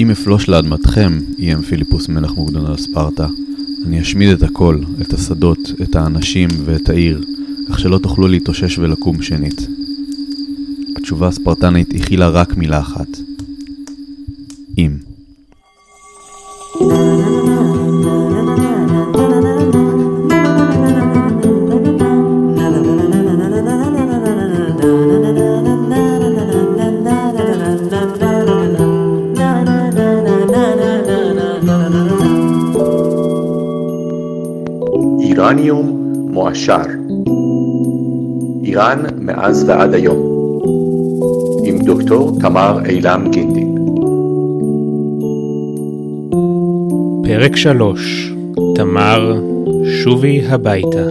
אם אפלוש לאדמתכם, איים פיליפוס מלך מוקדון על ספרטה, אני אשמיד את הכל, את השדות, את האנשים ואת העיר, כך שלא תוכלו להתאושש ולקום שנית. התשובה הספרטנית הכילה רק מילה אחת. מאז ועד היום עם דוקטור תמר אילם גינדין פרק 3 תמר, שובי הביתה.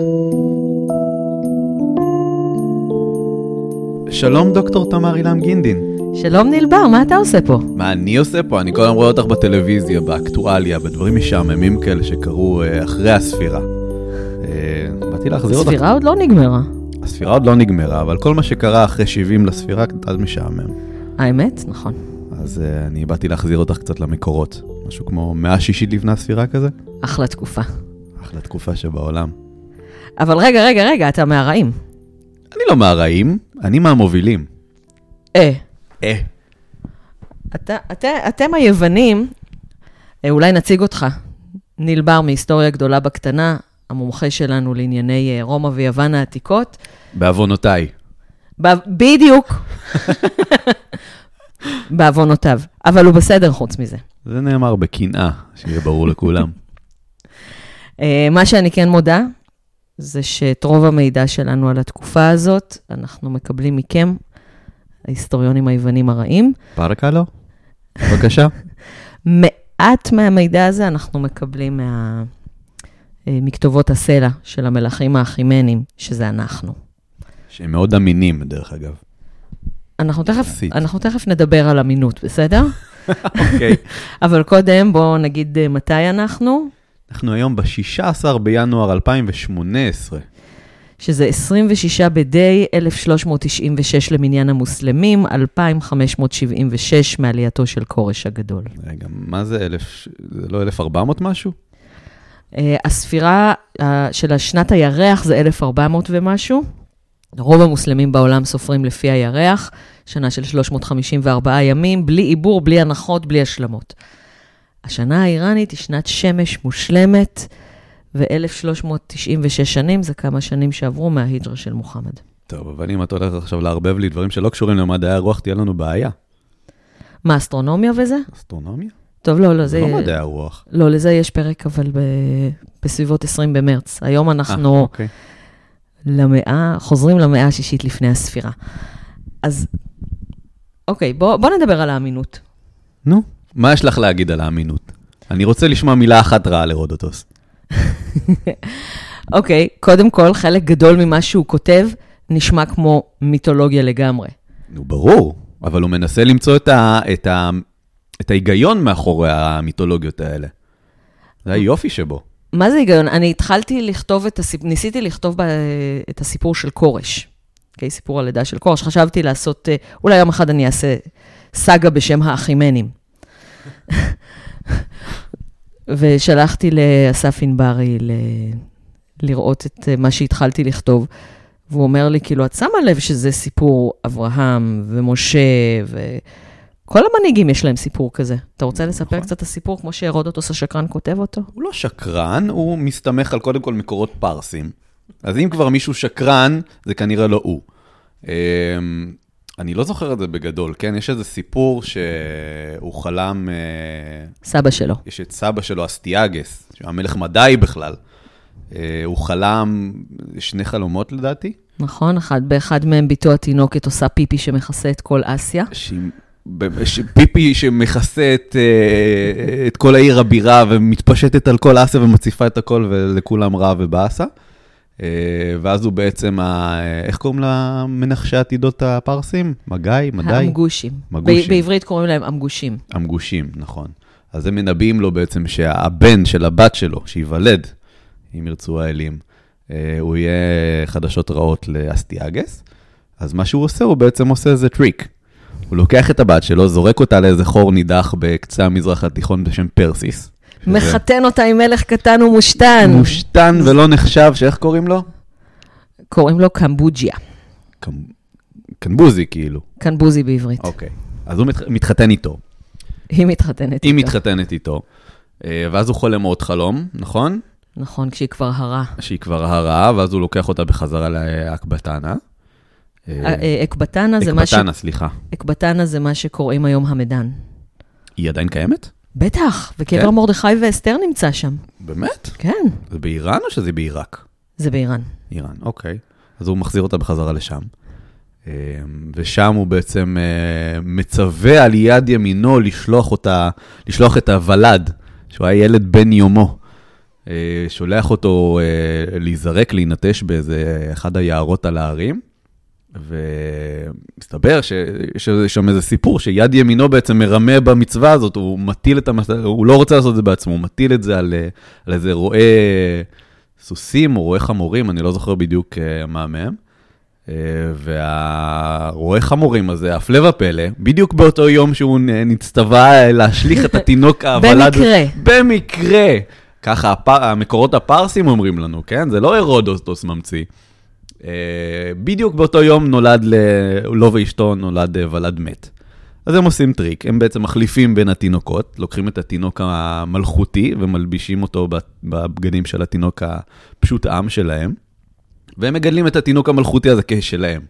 שלום דוקטור תמר אילם גינדין. שלום ניל בר, מה אתה עושה פה? מה אני עושה פה? אני כל הזמן רואה אותך בטלוויזיה, באקטואליה, בדברים משעממים כאלה שקרו אה, אחרי הספירה. אה, באתי להחזיר אותך. הספירה עוד לא נגמרה. הספירה עוד לא נגמרה, אבל כל מה שקרה אחרי 70 לספירה קצת משעמם. האמת, נכון. אז uh, אני באתי להחזיר אותך קצת למקורות. משהו כמו מאה שישית לפני הספירה כזה? אחלה תקופה. אחלה תקופה שבעולם. אבל רגע, רגע, רגע, אתה מהרעים. אני לא מהרעים, אני מהמובילים. אה. אה. אתה, אתה, אתם היוונים, אה, אולי נציג אותך. ניל בר מהיסטוריה גדולה בקטנה, המומחה שלנו לענייני אה, רומא ויוון העתיקות. בעוונותיי. ב- בדיוק. בעוונותיו. אבל הוא בסדר חוץ מזה. זה נאמר בקנאה, שיהיה ברור לכולם. אה, מה שאני כן מודה, זה שאת רוב המידע שלנו על התקופה הזאת, אנחנו מקבלים מכם, ההיסטוריונים היוונים הרעים. פרקה לא? בבקשה. מעט מהמידע הזה אנחנו מקבלים מה... אה, מכתובות הסלע של המלכים האחימנים, שזה אנחנו. שהם מאוד אמינים, דרך אגב. אנחנו תכף. אנחנו תכף נדבר על אמינות, בסדר? אוקיי. אבל קודם, בואו נגיד אה, מתי אנחנו, אנחנו היום ב-16 בינואר 2018. שזה 26 בדי 1396 למניין המוסלמים, 2576 מעלייתו של כורש הגדול. רגע, מה זה אלף? זה לא 1400 משהו? אה, הספירה אה, של השנת הירח זה 1400 ומשהו. רוב המוסלמים בעולם סופרים לפי הירח, שנה של 354 ימים, בלי עיבור, בלי הנחות, בלי השלמות. השנה האיראנית היא שנת שמש מושלמת, ו-1396 שנים זה כמה שנים שעברו מההיג'רה של מוחמד. טוב, אבל אם את הולכת עכשיו לערבב לי דברים שלא קשורים למדעי הרוח, תהיה לנו בעיה. מה, אסטרונומיה וזה? אסטרונומיה? טוב, לא, לא, זה. לא מדעי הרוח. לא, לזה יש פרק, אבל ב... בסביבות 20 במרץ. היום אה, אנחנו אוקיי. למאה, חוזרים למאה השישית לפני הספירה. אז, אוקיי, בוא, בוא נדבר על האמינות. נו, מה יש לך להגיד על האמינות? אני רוצה לשמוע מילה אחת רעה לרודוטוס. אוקיי, קודם כל, חלק גדול ממה שהוא כותב נשמע כמו מיתולוגיה לגמרי. נו, ברור, אבל הוא מנסה למצוא את, ה, את, ה, את ההיגיון מאחורי המיתולוגיות האלה. זה היופי שבו. מה זה היגיון? אני התחלתי לכתוב את הסיפור, ניסיתי לכתוב ב... את הסיפור של כורש. אוקיי, סיפור הלידה של כורש. חשבתי לעשות, אה, אולי יום אחד אני אעשה סאגה בשם האחימנים. ושלחתי לאסף ענברי ל... לראות את אה, מה שהתחלתי לכתוב, והוא אומר לי, כאילו, את שמה לב שזה סיפור אברהם ומשה ו... כל המנהיגים יש להם סיפור כזה. אתה רוצה לספר נכון. קצת את הסיפור כמו שהרודוטוס השקרן כותב אותו? הוא לא שקרן, הוא מסתמך על קודם כל מקורות פרסים. אז אם כבר מישהו שקרן, זה כנראה לא הוא. אמ, אני לא זוכר את זה בגדול, כן? יש איזה סיפור שהוא חלם, אה, סבא שלו. יש את סבא שלו, אסטיאגס, שהוא המלך מדי בכלל. אה, הוא חלם שני חלומות לדעתי, נכון, אחד, באחד מהם ביתו התינוקת עושה פיפי שמכסה את כל אסיה. שהיא- פיפי שמכסה את, אה, את כל העיר הבירה ומתפשטת על כל אסיה ומציפה את הכל ולכולם רע ובאסה. אה, ואז הוא בעצם, ה... איך קוראים למנחשי עתידות הפרסים? מגאי? מדי? האמגושים. מגושים. בעברית קוראים להם אמגושים. המגושים, נכון. אז הם מנבאים לו בעצם שהבן של הבת שלו, שייוולד, אם ירצו האלים, אה, הוא יהיה חדשות רעות לאסטיאגס. אז מה שהוא עושה, הוא בעצם עושה איזה טריק. הוא לוקח את הבת שלו, זורק אותה לאיזה חור נידח בקצה המזרח התיכון בשם פרסיס. מחתן אותה עם מלך קטן ומושתן. מושתן ולא נחשב, שאיך קוראים לו? קוראים לו קמבוג'יה. קמ- קנבוזי כאילו. קנבוזי בעברית. אוקיי. אז הוא מת- מתחתן איתו. היא מתחתנת היא איתו. מתחתנת איתו. אה, ואז הוא חולם עוד חלום, נכון? נכון, כשהיא כבר הרה. שהיא כבר הרעה, ואז הוא לוקח אותה בחזרה לאקבטנה. אה, אה, אה, אקבטנה זה מה ש... אקבטנה, סליחה. אקבטנה זה מה שקוראים היום המדן. היא עדיין קיימת? בטח, וקבר כן? מרדכי ואסתר נמצא שם. באמת? כן, זה באיראן או שזה בעיראק? זה באיראן. איראן, אוקיי. אז הוא מחזיר אותה בחזרה לשם. ושם הוא בעצם מצווה על יד ימינו לשלוח אותה, לשלוח את הוולד, שהוא היה ילד בן יומו. שולח אותו להיזרק, להינטש באיזה אחד היערות על ההרים. ומסתבר שיש שם איזה סיפור שיד ימינו בעצם מרמה במצווה הזאת, הוא מטיל את המס... הוא לא רוצה לעשות את זה בעצמו, הוא מטיל את זה על, על איזה רועה סוסים או רועה חמורים, אני לא זוכר בדיוק אה, מה מהם. אה, והרועה חמורים הזה, הפלא ופלא, בדיוק באותו יום שהוא נצטווה להשליך את התינוק הוולד. במקרה. במקרה. ככה. המקורות הפרסים אומרים לנו, כן? זה לא הרודוטוס ממציא. אה, בדיוק באותו יום נולד, ל... לו ואשתו נולד אה, ולד מת. אז הם עושים טריק, הם בעצם מחליפים בין התינוקות, לוקחים את התינוק המלכותי ומלבישים אותו בבגדים של התינוק הפשוט עם שלהם, והם מגדלים את התינוק המלכותי הזה כשלהם.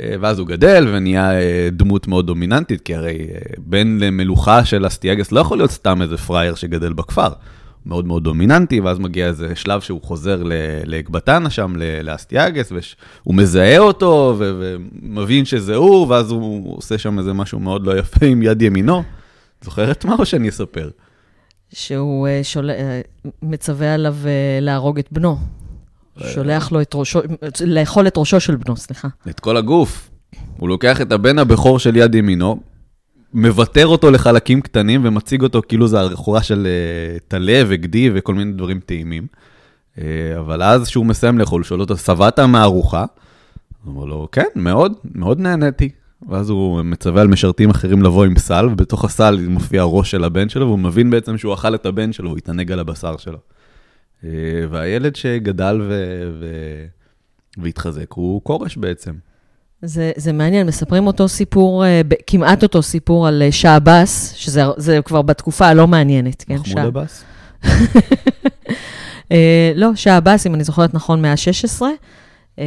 אה, ואז הוא גדל ונהיה דמות מאוד דומיננטית, כי הרי בן למלוכה של אסטיאגס לא יכול להיות סתם איזה פראייר שגדל בכפר. מאוד מאוד דומיננטי, ואז מגיע איזה שלב שהוא חוזר לאקבטנה שם, לאסטיאגס, והוא מזהה אותו ו- ומבין שזה הוא, ואז הוא עושה שם איזה משהו מאוד לא יפה עם יד ימינו. זוכרת מה או שאני אספר? שהוא אה, שול... אה, מצווה עליו אה, להרוג את בנו. שולח לו את ראשו, לאכול את ראשו של בנו, סליחה. את כל הגוף. הוא לוקח את הבן הבכור של יד ימינו, מוותר אותו לחלקים קטנים ומציג אותו כאילו זה הרכורה של אה, טלה וגדי וכל מיני דברים טעימים. אה, אבל אז כשהוא מסיים לאכול, שואל אותו, שבעת מהארוחה? הוא אומר לו, כן, מאוד, מאוד נהניתי. ואז הוא מצווה על משרתים אחרים לבוא עם סל, ובתוך הסל מופיע הראש של הבן שלו, והוא מבין בעצם שהוא אכל את הבן שלו, הוא התענג על הבשר שלו. אה, והילד שגדל ו... ו... והתחזק הוא כורש בעצם. זה, זה מעניין, מספרים אותו סיפור, אה, כמעט אותו סיפור על אה, שעבאס, שזה זה כבר בתקופה הלא מעניינת, כן? מחמוד עבאס? אה, לא, שעבאס, אם אני זוכרת נכון, מאה ה-16, אה,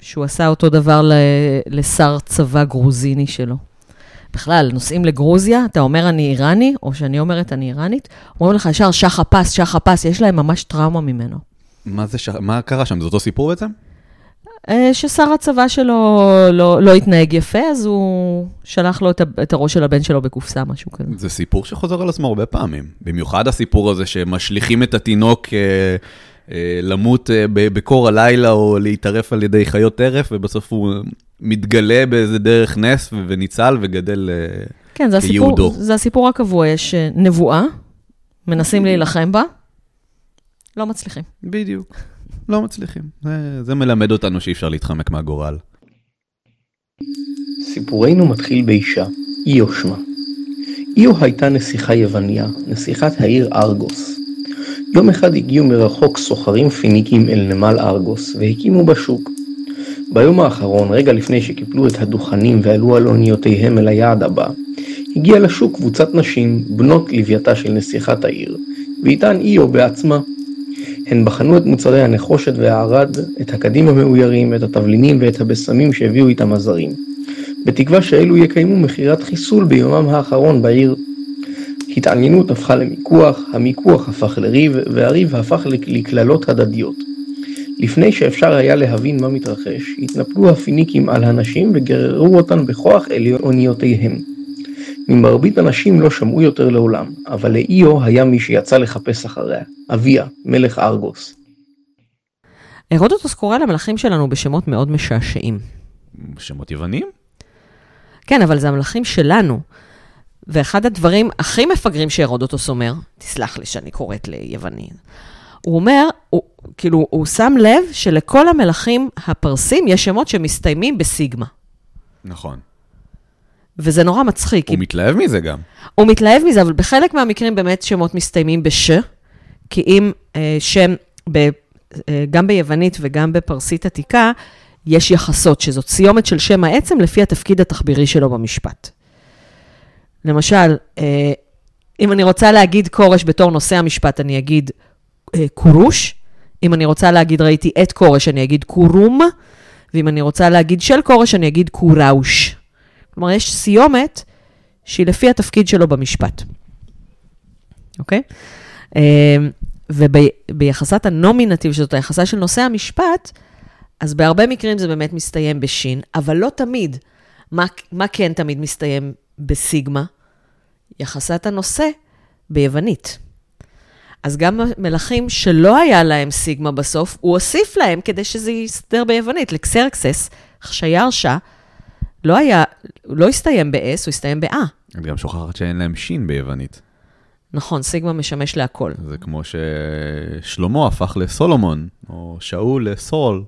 שהוא עשה אותו דבר ל- לשר צבא גרוזיני שלו. בכלל, נוסעים לגרוזיה, אתה אומר אני איראני, או שאני אומרת אני איראנית, אומרים לך ישר שחה פס, שחה פס, יש להם ממש טראומה ממנו. מה זה, ש... מה קרה שם? זה אותו סיפור בעצם? אה, ששר הצבא שלו לא, לא התנהג יפה, אז הוא שלח לו את, את הראש של הבן שלו בקופסה, משהו כזה. זה סיפור שחוזר על עצמו הרבה פעמים. במיוחד הסיפור הזה שמשליכים את התינוק אה, אה, למות אה, בקור הלילה או להיטרף על ידי חיות טרף, ובסוף הוא מתגלה באיזה דרך נס וניצל וגדל... אה, כן, זה הסיפור, כיהודו. זה הסיפור הקבוע, יש אה, נבואה, מנסים להילחם בה, לא מצליחים. בדיוק. לא מצליחים. זה, זה מלמד אותנו שאי אפשר להתחמק מהגורל. סיפורנו מתחיל באישה, איו שמה. איו הייתה נסיכה יווניה, נסיכת העיר ארגוס. יום אחד הגיעו מרחוק סוחרים פיניקים אל נמל ארגוס, והקימו בה שוק. ביום האחרון, רגע לפני שקיפלו את הדוכנים ועלו על אוניותיהם אל היעד הבא, הגיעה לשוק קבוצת נשים, בנות לווייתה של נסיכת העיר, ואיתן איו בעצמה. הן בחנו את מוצרי הנחושת והערד, את הקדים המאוירים, את התבלינים ואת הבשמים שהביאו איתם הזרים. בתקווה שאלו יקיימו מכירת חיסול ביומם האחרון בעיר. התעניינות הפכה למיקוח, המיקוח הפך לריב, והריב הפך לק- לקללות הדדיות. לפני שאפשר היה להבין מה מתרחש, התנפלו הפיניקים על הנשים וגררו אותן בכוח אל אוניותיהם. ממרבית הנשים לא שמעו יותר לעולם, אבל לאיו היה מי שיצא לחפש אחריה, אביה, מלך ארגוס. הרודוטוס קורא למלכים שלנו בשמות מאוד משעשעים. שמות יוונים? כן, אבל זה המלכים שלנו. ואחד הדברים הכי מפגרים שהרודוטוס אומר, תסלח לי שאני קוראת ליווני, הוא אומר, הוא, כאילו, הוא שם לב שלכל המלכים הפרסים יש שמות שמסתיימים בסיגמה. נכון. וזה נורא מצחיק. כי הוא מתלהב מזה גם. הוא מתלהב מזה, אבל בחלק מהמקרים באמת שמות מסתיימים בש, כי אם אה, שם, ב, אה, גם ביוונית וגם בפרסית עתיקה, יש יחסות, שזאת סיומת של שם העצם לפי התפקיד התחבירי שלו במשפט. למשל, אה, אם אני רוצה להגיד כורש בתור נושא המשפט, אני אגיד אה, כורוש. אם אני רוצה להגיד ראיתי את כורש, אני אגיד כורום. ואם אני רוצה להגיד של כורש, אני אגיד כוראוש. כלומר, יש סיומת שהיא לפי התפקיד שלו במשפט. אוקיי? אה, וביחסת הנומינטיב, שזאת היחסה של נושא המשפט, אז בהרבה מקרים זה באמת מסתיים בשין, אבל לא תמיד. מה, מה כן תמיד מסתיים בסיגמה? יחסת הנושא ביוונית. אז גם מלכים שלא היה להם סיגמה בסוף, הוא הוסיף להם כדי שזה יסתדר ביוונית. לקסרקסס, חשיירשה, לא היה, לא הסתיים ב-S, הוא הסתיים ב-A. את גם שוכחת שאין להם שין ביוונית. נכון, סיגמה משמש להכל. זה כמו ששלמה הפך לסולומון, או שאול לסול.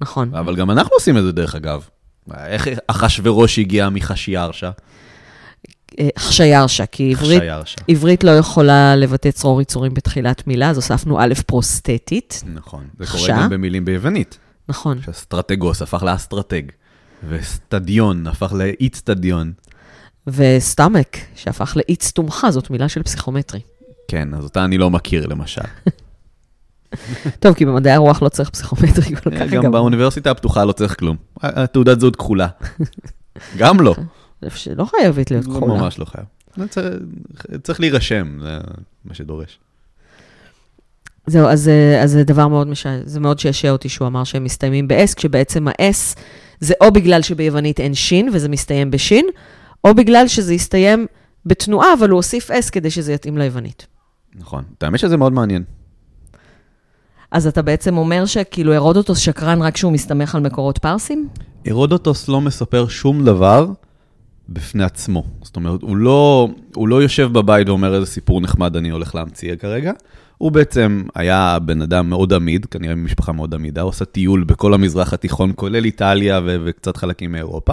נכון. אבל גם אנחנו עושים את זה דרך אגב. איך אחשורוש הגיע מחשיירשה? אה, חשיירשה, כי עברית, חשיירשה. עברית לא יכולה לבטא צרור עיצורים בתחילת מילה, אז הוספנו א' פרוסטטית. נכון, זה קורה חשה? גם במילים ביוונית. נכון. שאסטרטגוס הפך לאסטרטג, וסטדיון הפך לאיצטדיון. וסטמק, שהפך לאיץ תומכה, זאת מילה של פסיכומטרי. כן, אז אותה אני לא מכיר למשל. טוב, כי במדעי הרוח לא צריך פסיכומטרי כל כך גם באוניברסיטה הפתוחה לא צריך כלום. תעודת זהות כחולה. גם לא. שלא חייבת להיות לא, כחולה. ממש לא חייב. צריך- להירשם, זה מה שדורש. זהו, אז, אה, אז זה דבר מאוד מש... זה מאוד שעשע אותי שהוא אמר שהם מסתיימים ב-S, כשבעצם ה-S זה או בגלל שביוונית אין שין וזה מסתיים בשין, או בגלל שזה יסתיים בתנועה, אבל הוא הוסיף S כדי שזה יתאים ליוונית. נכון. האמת שזה מאוד מעניין. אז אתה בעצם אומר שכאילו הרודוטוס שקרן רק כשהוא מסתמך על מקורות פרסים? הרודוטוס לא מספר שום דבר בפני עצמו. זאת אומרת, הוא לא, הוא לא יושב בבית ואומר איזה סיפור נחמד אני הולך להמציא כרגע. הוא בעצם היה בן אדם מאוד עמיד, כנראה ממשפחה מאוד עמידה, הוא עושה טיול בכל המזרח התיכון, כולל איטליה ו- וקצת חלקים מאירופה.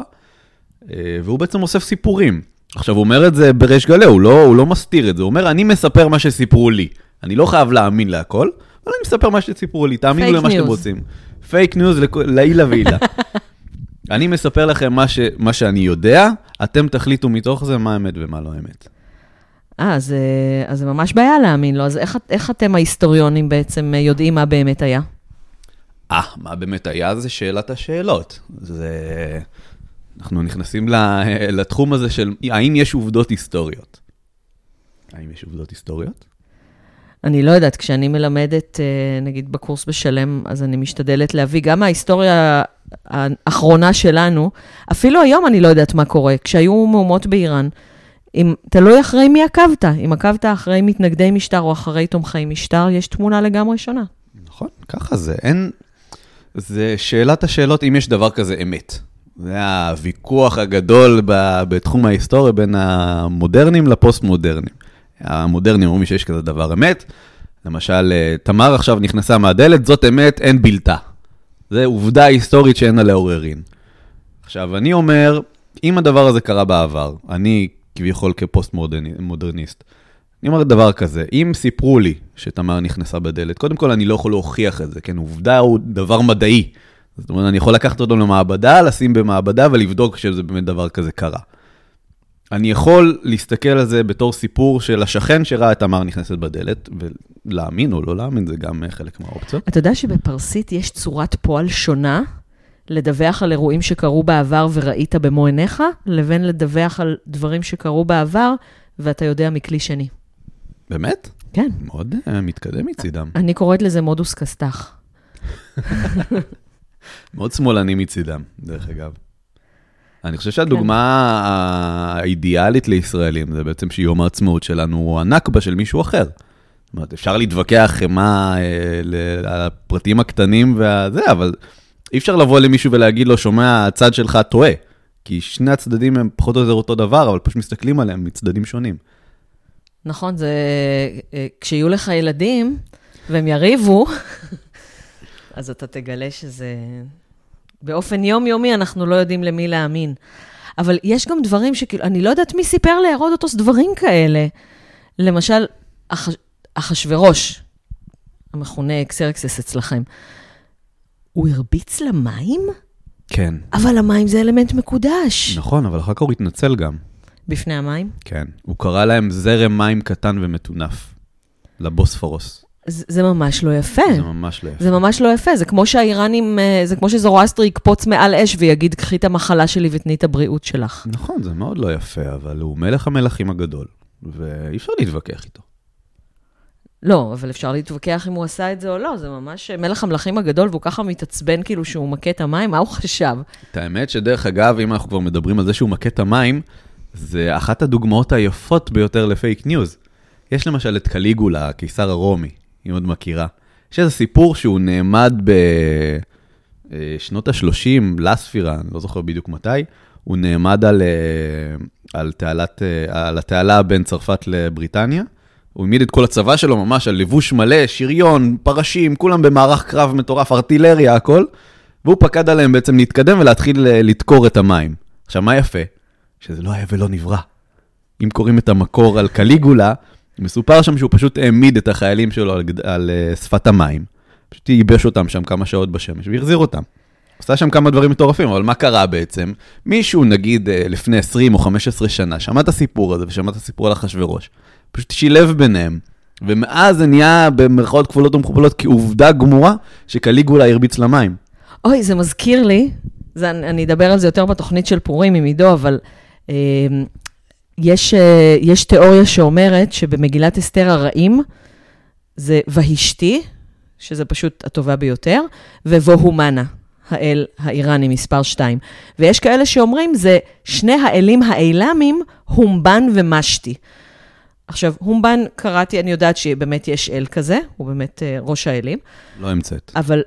אה, והוא בעצם אוסף סיפורים. עכשיו, הוא אומר את זה בריש גלי, הוא לא, הוא לא מסתיר את זה, הוא אומר, אני מספר מה שסיפרו לי. אני לא חייב להאמין להכל, אבל אני מספר מה שסיפרו לי, תאמינו למה שאתם news. רוצים. fake news לעילה ועילה. אני מספר לכם מה, ש, מה שאני יודע, אתם תחליטו מתוך זה מה אמת ומה לא אמת. אה, אז, אה, אז זה ממש בעיה להאמין לו. אז איך, איך אתם ההיסטוריונים בעצם אה, יודעים מה באמת היה? אה, מה באמת היה? זה שאלת השאלות. זה... אנחנו נכנסים לתחום הזה של האם יש עובדות היסטוריות. האם יש עובדות היסטוריות? אני לא יודעת, כשאני מלמדת, אה, נגיד בקורס בשלם, אז אני משתדלת להביא גם מההיסטוריה האחרונה שלנו, אפילו היום אני לא יודעת מה קורה. כשהיו מהומות באיראן, אם, תלוי אחרי מי עקבת. אם עקבת אחרי מתנגדי משטר או אחרי תומכי משטר, יש תמונה לגמרי שונה. נכון, ככה זה. אין... זה שאלת השאלות אם יש דבר כזה אמת. זה הוויכוח הגדול ב- בתחום ההיסטוריה בין המודרנים לפוסט-מודרנים. המודרנים אומרים שיש כזה דבר אמת. למשל, אה, תמר עכשיו נכנסה מהדלת, זאת אמת, אין בלתה. זה עובדה היסטורית שאין עליה עוררין. עכשיו, אני אומר, אם הדבר הזה קרה בעבר, אני כביכול כפוסט-מודרניסט, אני אומר דבר כזה, אם סיפרו לי שתמר נכנסה בדלת, קודם כל אני לא יכול להוכיח את זה, כן? עובדה הוא דבר מדעי. זאת אומרת, אני יכול לקחת אותו למעבדה, לשים במעבדה ולבדוק שזה באמת דבר כזה קרה. אני יכול להסתכל על זה בתור סיפור של השכן שראה את תמר נכנסת בדלת, ולהאמין או לא להאמין, זה גם אה, חלק מהאופציות. אתה יודע שבפרסית יש צורת פועל שונה לדווח על אירועים שקרו בעבר וראית במו עיניך, לבין לדווח על דברים שקרו בעבר ואתה יודע מכלי שני. באמת? כן. מאוד uh, מתקדם מצידם. אני קוראת לזה מודוס כסת"ח. מאוד שמאלני מצידם, דרך אגב. אני חושב שהדוגמה האידיאלית לישראלים זה בעצם שיום העצמאות שלנו הוא הנכבה של מישהו אחר. זאת אומרת, אפשר להתווכח מה, אה, על הפרטים הקטנים והזה, אבל אי אפשר לבוא למישהו ולהגיד לו, שומע, הצד שלך טועה. כי שני הצדדים הם פחות או יותר אותו דבר, אבל פשוט מסתכלים עליהם מצדדים שונים. נכון, זה... אה, כשיהיו לך ילדים והם יריבו, אז אתה תגלה שזה... באופן יומיומי אנחנו לא יודעים למי להאמין. אבל יש גם דברים שכאילו, אני לא יודעת מי סיפר להרודוטוס דברים כאלה. למשל, אח, אחשוורוש, המכונה אקסרקסס אצלכם, הוא הרביץ למים? כן. אבל המים זה אלמנט מקודש. נכון, אבל אחר כך הוא התנצל גם. בפני המים? כן. הוא קרא להם זרם מים קטן ומטונף. לבוספורוס. זה, זה ממש לא יפה. זה ממש לא יפה. זה ממש לא יפה, זה כמו שהאיראנים, אה, זה כמו שזורואסטר יקפוץ מעל אש ויגיד, קחי את המחלה שלי ותני את הבריאות שלך. נכון, זה מאוד לא יפה, אבל הוא מלך המלכים הגדול, ואי אפשר להתווכח איתו. לא, אבל אפשר להתווכח אם הוא עשה את זה או לא, זה ממש מלך המלכים הגדול, והוא ככה מתעצבן כאילו שהוא מכה את המים, מה הוא חשב? את האמת שדרך אגב, אם אנחנו כבר מדברים על זה שהוא מכה את המים, זה אחת הדוגמאות היפות ביותר לפייק ניוז. יש למשל את קליגולה, הקיסר הרומי, אם עוד מכירה. יש איזה סיפור שהוא נעמד בשנות ה-30 לספירה, אני לא זוכר בדיוק מתי, הוא נעמד על, אה, על, תעלת, אה, על התעלה בין צרפת לבריטניה. הוא העמיד את כל הצבא שלו ממש על לבוש מלא, שריון, פרשים, כולם במערך קרב מטורף, ארטילריה, הכל. והוא פקד עליהם בעצם להתקדם ולהתחיל אה, לדקור את המים. עכשיו, מה יפה? שזה לא היה ולא נברא. אם קוראים את המקור על קליגולה, מסופר שם שהוא פשוט העמיד את החיילים שלו על, על uh, שפת המים. פשוט ייבש אותם שם כמה שעות בשמש והחזיר אותם. עשה שם כמה דברים מטורפים, אבל מה קרה בעצם? מישהו, נגיד, uh, לפני 20 או 15 שנה, שמע את הסיפור הזה ושמע את הסיפור על אחשוורוש. פשוט שילב ביניהם. ומאז זה נהיה במרכאות כפולות ומכופלות כעובדה גמורה שקליגולה הרביץ למים. אוי, זה מזכיר לי, זה, אני אדבר על זה יותר בתוכנית של פורים עם עידו, אבל אה, יש, אה, יש תיאוריה שאומרת שבמגילת אסתר הרעים זה והשתי, שזה פשוט הטובה ביותר, ובוהומנה, האל האיראני מספר 2. ויש כאלה שאומרים זה שני האלים האילמים, הומבן ומשתי. עכשיו, הומבן, קראתי, אני יודעת שבאמת יש אל כזה, הוא באמת uh, ראש האלים. לא המצאת. אבל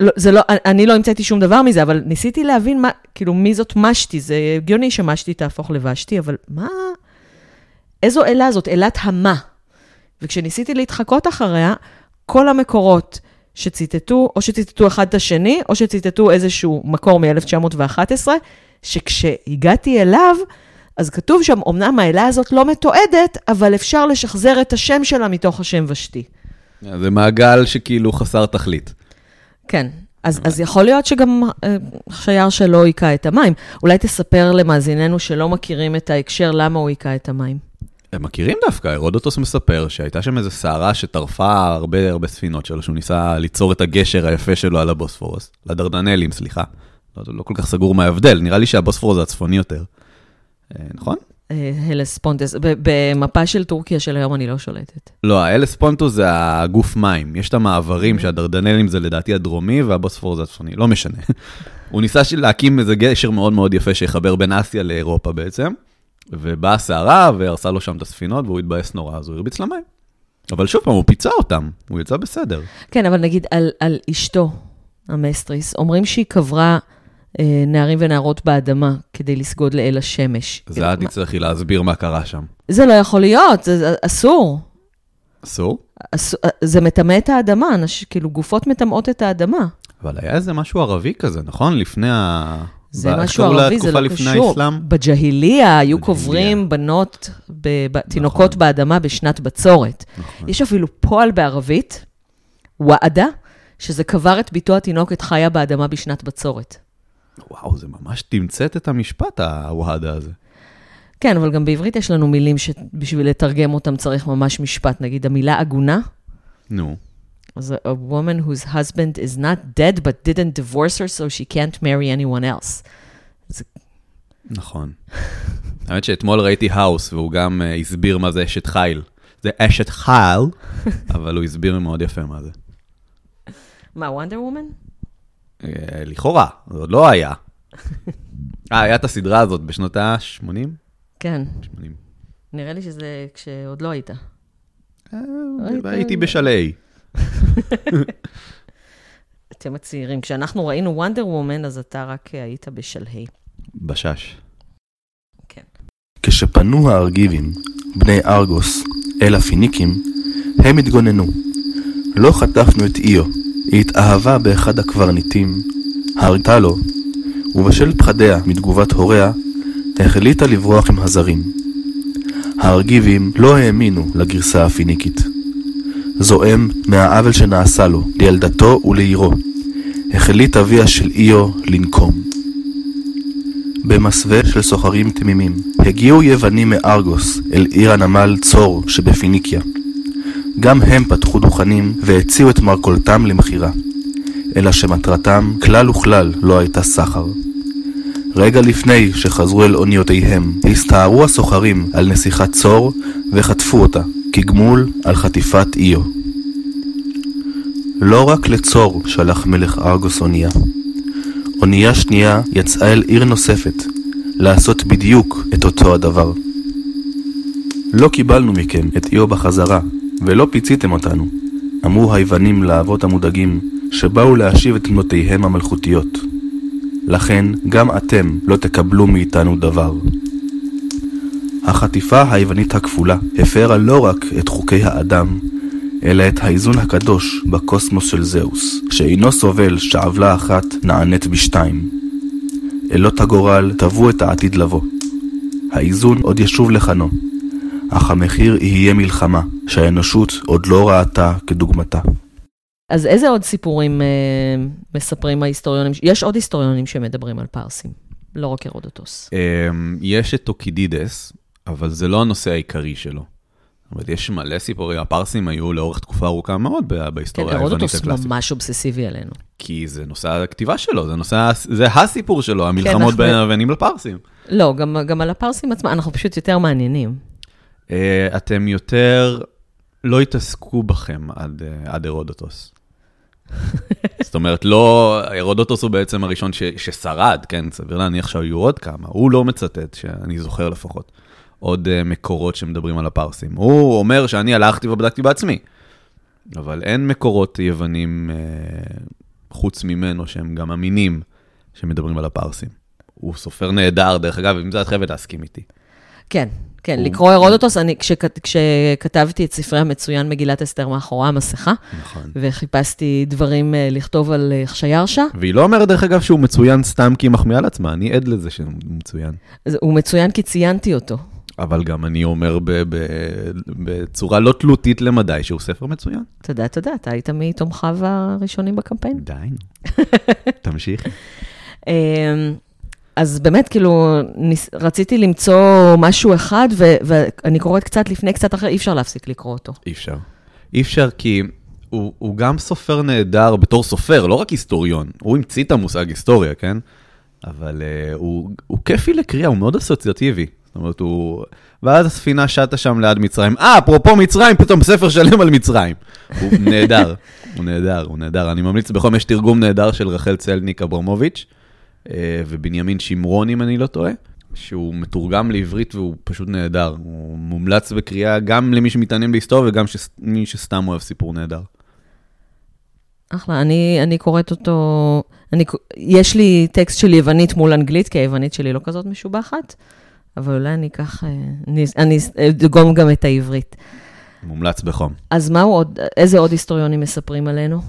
לא, זה לא, אני לא המצאתי שום דבר מזה, אבל ניסיתי להבין מה, כאילו, מי זאת משתי. זה הגיוני שמשתי תהפוך לבשתי, אבל מה... איזו אלה זאת? אלת המה. וכשניסיתי להתחקות אחריה, כל המקורות שציטטו, או שציטטו אחד את השני, או שציטטו איזשהו מקור מ-1911, שכשהגעתי אליו, אז כתוב שם, אמנם האלה הזאת לא מתועדת, אבל אפשר לשחזר את השם שלה מתוך השם ושתי. זה מעגל שכאילו חסר תכלית. כן. אז, אז יכול להיות שגם אה, חייר שלו היכה את המים. אולי תספר למאזיננו שלא מכירים את ההקשר למה הוא היכה את המים. הם מכירים דווקא, הרודוטוס מספר שהייתה שם איזו סערה שטרפה הרבה הרבה ספינות שלו, שהוא ניסה ליצור את הגשר היפה שלו על הבוספורוס, לדרדנלים, סליחה. לא, לא כל כך סגור מה ההבדל, נראה לי שהבוספורוס זה הצפוני יותר. אה, נכון? הלס פונטס, במפה של טורקיה של היום אני לא שולטת. לא, ההלס פונטוס זה הגוף מים. יש את המעברים שהדרדנלים זה לדעתי הדרומי והבוספור זה הצפוני, לא משנה. הוא ניסה להקים איזה גשר מאוד מאוד יפה שיחבר בין אסיה לאירופה בעצם, ובאה סערה והרסה לו שם את הספינות והוא התבאס נורא, אז הוא הרביץ למים. אבל שוב פעם, הוא פיצה אותם, הוא יצא בסדר. כן, אבל נגיד על, על אשתו, המסטריס, אומרים שהיא קברה... אה, נערים ונערות באדמה כדי לסגוד לאל השמש. זה את תצטרכי להסביר מה קרה שם. זה לא יכול להיות, זה אסור. אסור? אסור זה מטמא את האדמה, אנש, כאילו גופות מטמאות את האדמה. אבל היה איזה משהו ערבי כזה, נכון? לפני ה... זה משהו ערבי, זה לא קשור. בג'היליה היו קוברים בנות, תינוקות נכון. באדמה בשנת בצורת. נכון. יש אפילו פועל בערבית, ועדה, שזה קבר את ביתו התינוקת חיה באדמה בשנת בצורת. וואו, זה ממש תמצת את המשפט, הוואדה הזה. כן, אבל גם בעברית יש לנו מילים שבשביל לתרגם אותם צריך ממש משפט. נגיד, המילה עגונה. נו. אז a woman whose husband is not dead but didn't divorce her so she can't marry anyone else. נכון. האמת שאתמול ראיתי האוס, והוא גם uh, הסביר מה זה אשת חיל. זה אשת חיל, אבל הוא הסביר מאוד יפה מה זה. מה, וונדר וומן? אה, לכאורה, זה עוד לא היה. אה, היה את הסדרה הזאת בשנות ה-80? כן. 80. נראה לי שזה כשעוד לא היית. אה, הייתי בשלהי. אתם הצעירים. כשאנחנו ראינו וונדר וומן, אז אתה רק היית בשלהי. בשש. כן. כשפנו הארגיבים, בני ארגוס, אל הפיניקים, הם התגוננו. לא חטפנו את איו, היא התאהבה באחד הקברניטים, הרתה לו, ובשל פחדיה מתגובת הוריה, החליטה לברוח עם הזרים. הארגיבים לא האמינו לגרסה הפיניקית. זועם מהעוול שנעשה לו, לילדתו ולעירו, החליט אביה של איו לנקום. במסווה של סוחרים תמימים, הגיעו יוונים מארגוס אל עיר הנמל צור שבפיניקיה. גם הם פתחו דוכנים והציעו את מרכולתם למכירה, אלא שמטרתם כלל וכלל לא הייתה סחר. רגע לפני שחזרו אל אוניותיהם, הסתערו הסוחרים על נסיכת צור וחטפו אותה, כגמול על חטיפת איו. לא רק לצור שלח מלך ארגוס אונייה. אונייה שנייה יצאה אל עיר נוספת, לעשות בדיוק את אותו הדבר. לא קיבלנו מכם את איו בחזרה, ולא פיציתם אותנו, אמרו היוונים לאבות המודאגים, שבאו להשיב את בנותיהם המלכותיות. לכן גם אתם לא תקבלו מאיתנו דבר. החטיפה היוונית הכפולה הפרה לא רק את חוקי האדם, אלא את האיזון הקדוש בקוסמוס של זהוס, שאינו סובל שעוולה אחת נענית בשתיים. אלות הגורל טבעו את העתיד לבוא. האיזון עוד ישוב לכנו, אך המחיר יהיה מלחמה, שהאנושות עוד לא ראתה כדוגמתה. אז איזה עוד סיפורים אה, מספרים ההיסטוריונים? יש עוד היסטוריונים שמדברים על פרסים, לא רק הרודוטוס. אמ, יש את טוקידידס, אבל זה לא הנושא העיקרי שלו. אבל יש מלא סיפורים, הפרסים היו לאורך תקופה ארוכה מאוד ב- כן, בהיסטוריה היוונית הרודוטוס הקלאסית. ממש אובססיבי עלינו. כי זה נושא הכתיבה שלו, זה נושא, זה הסיפור שלו, המלחמות אנחנו- בין היוונים לפרסים. לא, גם, גם על הפרסים עצמם, אנחנו פשוט יותר מעניינים. אה, אתם יותר לא התעסקו בכם עד, אה, עד הרודוטוס. זאת אומרת, לא, הרודוטוס הוא בעצם הראשון ש, ששרד, כן? סביר להניח שהיו עוד כמה. הוא לא מצטט, שאני זוכר לפחות, עוד uh, מקורות שמדברים על הפרסים. הוא אומר שאני הלכתי ובדקתי בעצמי, אבל אין מקורות יוונים uh, חוץ ממנו שהם גם אמינים שמדברים על הפרסים. הוא סופר נהדר, דרך אגב, אם זה את חייבת להסכים איתי. כן, כן, הוא- לקרוא הרודוטוס, אני, כשכת, כשכתבתי את ספרי המצוין מגילת אסתר מאחורי המסכה, נכון. וחיפשתי דברים אה, לכתוב על אה, חשיירשה, והיא לא אומרת, דרך אגב, שהוא מצוין סתם כי היא מחמיאה לעצמה, אני עד לזה שהוא מצוין. אז הוא מצוין כי ציינתי אותו. אבל גם אני אומר בצורה לא תלותית למדי שהוא ספר מצוין. אתה יודע, אתה היית מתומכיו הראשונים בקמפיין. די. תמשיך. אמ, אז באמת, כאילו, ניס, רציתי למצוא משהו אחד, ו, ואני קוראת קצת לפני, קצת אחרי, אי אפשר להפסיק לקרוא אותו. אי אפשר. אי אפשר כי הוא, הוא גם סופר נהדר בתור סופר, לא רק היסטוריון. הוא המציא את המושג היסטוריה, כן? אבל uh, הוא, הוא כיפי לקריאה, הוא מאוד אסוציאטיבי. זאת אומרת, הוא... ואז הספינה שטה שם ליד מצרים. אה, אפרופו מצרים, פתאום ספר שלם על מצרים. הוא נהדר, הוא נהדר, הוא נהדר. אני ממליץ בחום, יש תרגום נהדר של רחל צלניק אברמוביץ' אה, ובנימין שמרון, אם אני לא טועה, שהוא מתורגם לעברית והוא פשוט נהדר. הוא מומלץ בקריאה גם למי שמתעניין בהיסטוריה וגם שס- מי שסתם אוהב סיפור נהדר. אחלה, אני, אני קוראת אותו, אני, יש לי טקסט של יוונית מול אנגלית, כי היוונית שלי לא כזאת משובחת, אבל אולי אני אקח, אה, אני, אני אדגום גם את העברית. מומלץ בחום. אז מה עוד, איזה עוד היסטוריונים מספרים עלינו?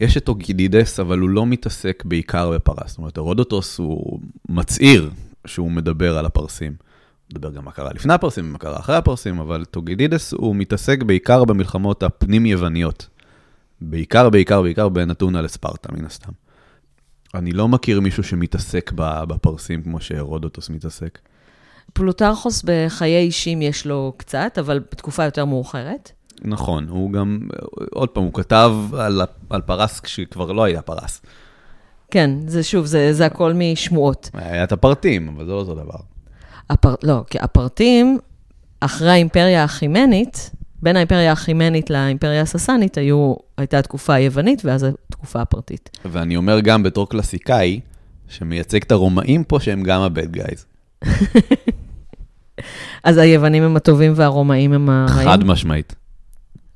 יש את אוגידידס, אבל הוא לא מתעסק בעיקר בפרס. זאת אומרת, הרודוטוס הוא מצהיר שהוא מדבר על הפרסים. הוא מדבר גם מה קרה לפני הפרסים ומה קרה אחרי הפרסים, אבל טוגידידס הוא מתעסק בעיקר במלחמות הפנים-יווניות. בעיקר, בעיקר, בעיקר בין אתונה לספרטה, מן הסתם. אני לא מכיר מישהו שמתעסק בפרסים כמו שהרודוטוס מתעסק. פלוטרכוס בחיי אישים יש לו קצת, אבל בתקופה יותר מאוחרת. נכון, הוא גם, עוד פעם, הוא כתב על, על פרס כשכבר לא היה פרס. כן, זה שוב, זה, זה הכל משמועות. היה את הפרטים, אבל זה לא אותו דבר. הפר, לא, כי הפרטים, אחרי האימפריה האחימנית, בין האימפריה האחימנית לאימפריה הססנית, היו, הייתה התקופה היוונית ואז התקופה הפרטית. ואני אומר גם בתור קלאסיקאי, שמייצג את הרומאים פה, שהם גם ה-bad guys. אז היוונים הם הטובים והרומאים הם הרעים. חד משמעית.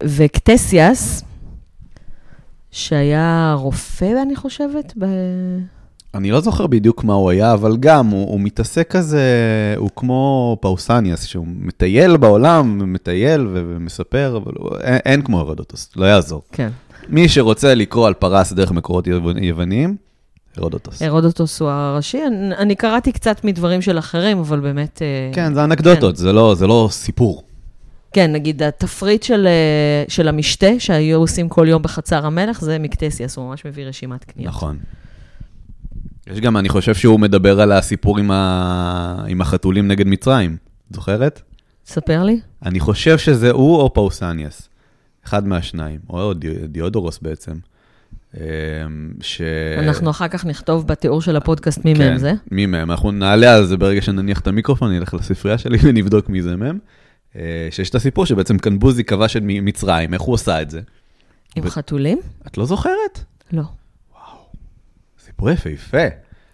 וקטסיאס, שהיה רופא, אני חושבת, ב... אני לא זוכר בדיוק מה הוא היה, אבל גם, הוא, הוא מתעסק כזה, הוא כמו פאוסניאס, שהוא מטייל בעולם, מטייל ו- ומספר, אבל הוא, אין, אין כמו הרודוטוס, לא יעזור. כן. מי שרוצה לקרוא על פרס דרך מקורות יוונ- יווניים, הרודוטוס. הרודוטוס הוא הראשי. אני, אני קראתי קצת מדברים של אחרים, אבל באמת... אה, כן, זה אנקדוטות, זה לא- זה לא סיפור. כן, נגיד התפריט של, אה, של המשתה שהיו עושים כל יום בחצר המלך, זה מקטסיאס, הוא ממש מביא רשימת קניות. נכון. יש גם, אני חושב שהוא מדבר על הסיפור עם, ה... עם החתולים נגד מצרים. זוכרת? ספר לי. אני חושב שזה הוא או פאוסניאס. אחד מהשניים, או די... דיודורוס בעצם. אמ, ש... אנחנו אחר כך נכתוב בתיאור של הפודקאסט מי מהם זה. כן, מי מהם. אנחנו נעלה על זה ברגע שנניח את המיקרופון, נלך לספרייה שלי ונבדוק מי זה מהם. אה, שיש את הסיפור שבעצם קנבוזי כבש את מצרים, איך הוא עשה את זה? עם ו- חתולים? את לא זוכרת? לא. סיפור יפהפה.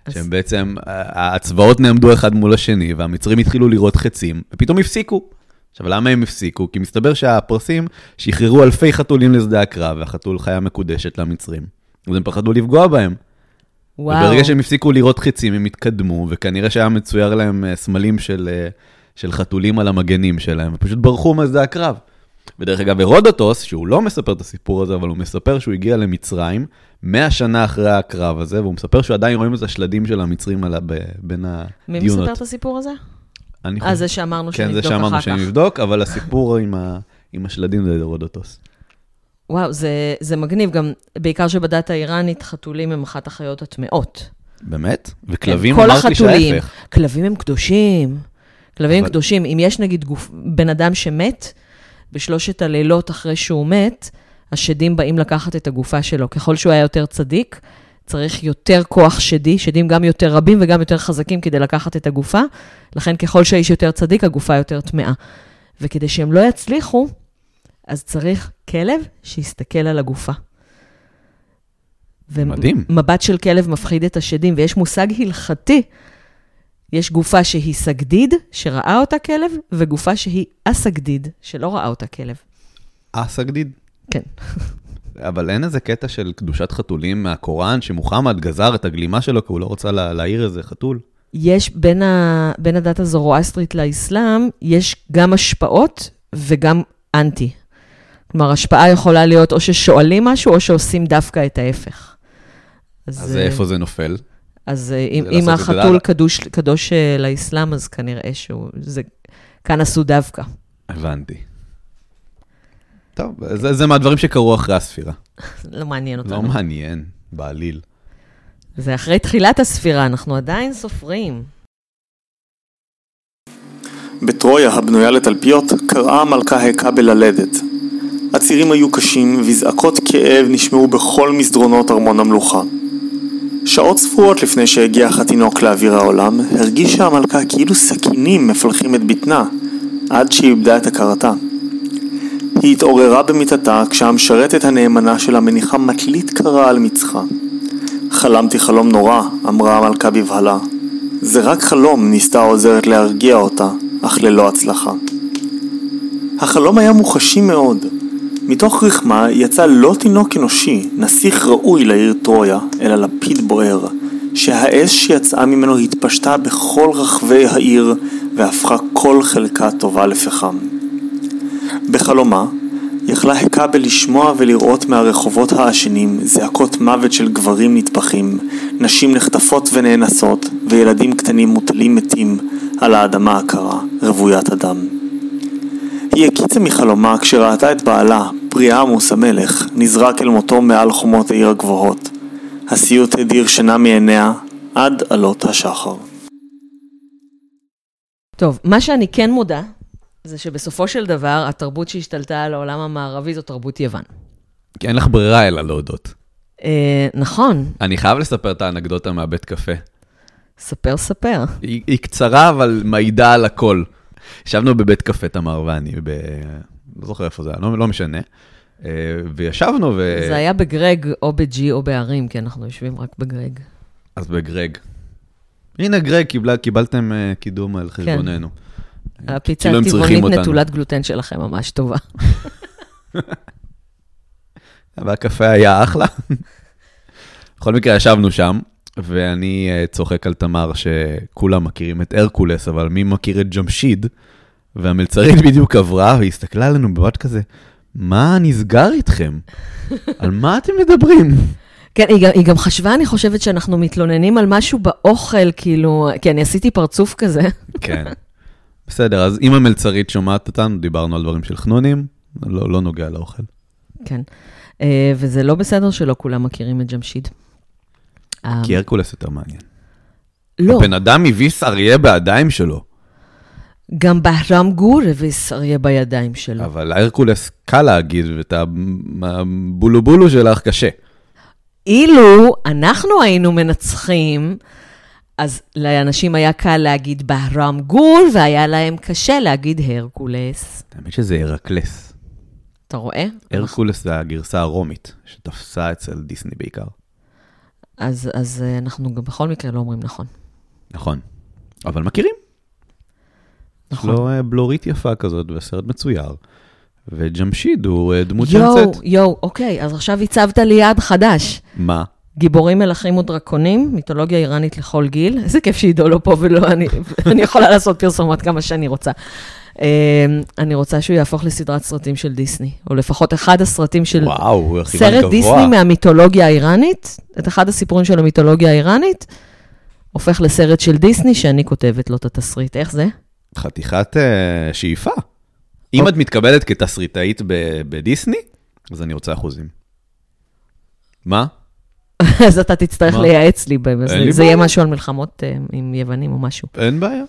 אז- שהם בעצם, הצבאות נעמדו אחד מול השני, והמצרים התחילו לראות חצים, ופתאום הפסיקו. עכשיו, למה הם הפסיקו? כי מסתבר שהפרסים שחררו אלפי חתולים לשדה הקרב, והחתול חיה מקודשת למצרים. אז הם פחדו לפגוע בהם. וואו. וברגע שהם הפסיקו לראות חצים, הם התקדמו, וכנראה שהיה מצויר להם אה, סמלים של, אה, של חתולים על המגנים שלהם, ופשוט ברחו משדה הקרב. ודרך אגב, הרודוטוס, שהוא לא מספר את הסיפור הזה, אבל הוא מספר שהוא הגיע למצרים 100 שנה אחרי הקרב הזה, והוא מספר שהוא עדיין רואים את השלדים של המצרים ב- בין מי הדיונות. מספר את הסיפור הזה? אני אה, חושב- זה שאמרנו כן, זה שנבדוק שאמרנו אחר כך. שנבדוק, אבל הסיפור עם, ה... עם השלדים זה הרודוטוס. וואו, זה, זה מגניב. גם, בעיקר שבדת האיראנית, חתולים הם אחת החיות הטמאות. באמת? וכלבים כן, כל אמרת לי החתולים. שההפך. כלבים הם קדושים. כלבים אבל- קדושים. אם יש נגיד גוף, בן אדם שמת, בשלושת הלילות אחרי שהוא מת, השדים באים לקחת את הגופה שלו. ככל שהוא היה יותר צדיק, צריך יותר כוח שדי, שדים גם יותר רבים וגם יותר חזקים כדי לקחת את הגופה. לכן ככל שהאיש יותר צדיק, הגופה יותר טמאה. וכדי שהם לא יצליחו, אז צריך כלב שיסתכל על הגופה. מדהים. מבט של כלב מפחיד את השדים, ויש מושג הלכתי. יש גופה שהיא סגדיד, שראה אותה כלב, וגופה שהיא אסגדיד, שלא ראה אותה כלב. אסגדיד? כן. אבל אין איזה קטע של קדושת חתולים מהקוראן, שמוחמד גזר את הגלימה שלו כי הוא לא רוצה לה, להעיר איזה חתול? יש בין, ה... בין הדת הזורואסטרית לאסלאם, יש גם השפעות וגם אנטי. כלומר, השפעה יכולה להיות או ששואלים משהו, או שעושים דווקא את ההפך. אז אה, איפה זה נופל? אז אה, אם, זה אם זה החתול. קדוש, קדוש אה, לאסלאם, אז כנראה שהוא... זה, כאן עשו דווקא. הבנתי. טוב, זה, זה מהדברים שקרו אחרי הספירה. לא מעניין אותנו. לא מעניין, בעליל. זה אחרי תחילת הספירה, אנחנו עדיין סופרים. בטרויה הבנויה לתלפיות קראה המלכה הכה בללדת. הצירים היו קשים וזעקות כאב נשמעו בכל מסדרונות ארמון המלוכה. שעות ספורות לפני שהגיע התינוק לאוויר העולם, הרגישה המלכה כאילו סכינים מפלחים את בטנה, עד שהיא איבדה את הכרתה. היא התעוררה במיטתה כשהמשרתת הנאמנה שלה מניחה מטלית קרה על מצחה. חלמתי חלום נורא, אמרה המלכה בבהלה. זה רק חלום, ניסתה העוזרת להרגיע אותה, אך ללא הצלחה. החלום היה מוחשי מאוד. מתוך רחמה יצא לא תינוק אנושי, נסיך ראוי לעיר טרויה, אלא לפיד בוער, שהאש שיצאה ממנו התפשטה בכל רחבי העיר והפכה כל חלקה טובה לפחם. בחלומה יכלה הקבל לשמוע ולראות מהרחובות העשנים זעקות מוות של גברים נטבחים, נשים נחטפות ונאנסות, וילדים קטנים מוטלים מתים על האדמה הקרה, רוויית אדם. היא הקיצה מחלומה כשראתה את בעלה, פריאמוס המלך, נזרק אל מותו מעל חומות העיר הגבוהות. הסיוט הדיר שינה מעיניה עד עלות השחר. טוב, מה שאני כן מודה, זה שבסופו של דבר, התרבות שהשתלטה על העולם המערבי זו תרבות יוון. כי אין לך ברירה אלא להודות. אה, נכון, אני חייב לספר את האנקדוטה מהבית קפה. ספר ספר. היא, היא קצרה, אבל מעידה על הכל. ישבנו בבית קפה, תמר ואני, ב... לא זוכר איפה זה היה, לא, לא משנה. אה, וישבנו ו... זה היה בגרג או בג'י או בערים, כי אנחנו יושבים רק בגרג. אז בגרג. הנה גרג, קיבלה, קיבלתם אה, קידום על חשבוננו. הפיצה צריכים הטבעונית. נטולת גלוטן שלכם ממש טובה. והקפה היה אחלה. בכל מקרה, ישבנו שם, ואני אה, צוחק על תמר שכולם מכירים את הרקולס, אבל מי מכיר את ג'משיד? והמלצרית בדיוק עברה, והיא הסתכלה עלינו במבט כזה, מה נסגר איתכם? על מה אתם מדברים? כן, היא גם, היא גם חשבה, אני חושבת שאנחנו מתלוננים על משהו באוכל, כאילו, כי אני עשיתי פרצוף כזה. כן. בסדר, אז אם המלצרית שומעת אותנו, דיברנו על דברים של חנונים, לא, לא נוגע לאוכל. כן. אה, וזה לא בסדר שלא כולם מכירים את ג'משיד. אה, כי הרקולס יותר מעניין. לא, הבן אדם הביס אריה בידיים שלו, גם בהרם גור הביס אריה בידיים שלו. אבל הרקולס קל להגיד, ואת הבולו-בולו שלך קשה. אילו אנחנו היינו מנצחים, אז לאנשים היה קל להגיד בהרם גור, והיה להם קשה להגיד הרקולס. האמת שזה הרקלס. אתה רואה? הרקולס זה הגרסה הרומית, שתפסה אצל דיסני בעיקר. אז, אז אה, אנחנו גם בכל מקרה לא אומרים נכון. נכון. אבל מכירים. יש נכון. לו אה, בלורית יפה כזאת וסרט מצויר. וג'משיד הוא אה, דמות יואו, שהמצאת. יואו, אוקיי, אז עכשיו הצבת לי יעד חדש. מה? גיבורים, מלכים ודרקונים, מיתולוגיה איראנית לכל גיל. איזה כיף שעידו לא פה ולא אני, אני יכולה לעשות פרסומות כמה שאני רוצה. אה, אני רוצה שהוא יהפוך לסדרת סרטים של דיסני, או לפחות אחד הסרטים של וואו, הוא סרט גבוה. דיסני מהמיתולוגיה האיראנית, את אחד הסיפורים של המיתולוגיה האיראנית, הופך לסרט של דיסני שאני כותבת לו את התסריט. איך זה? חתיכת אה, שאיפה. אם אוקיי. את מתקבלת כתסריטאית בדיסני, אז אני רוצה אחוזים. מה? אז אתה תצטרך? לייעץ לי, זה יהיה. משהו על מלחמות אה, עם יוונים או משהו. אין בעיה.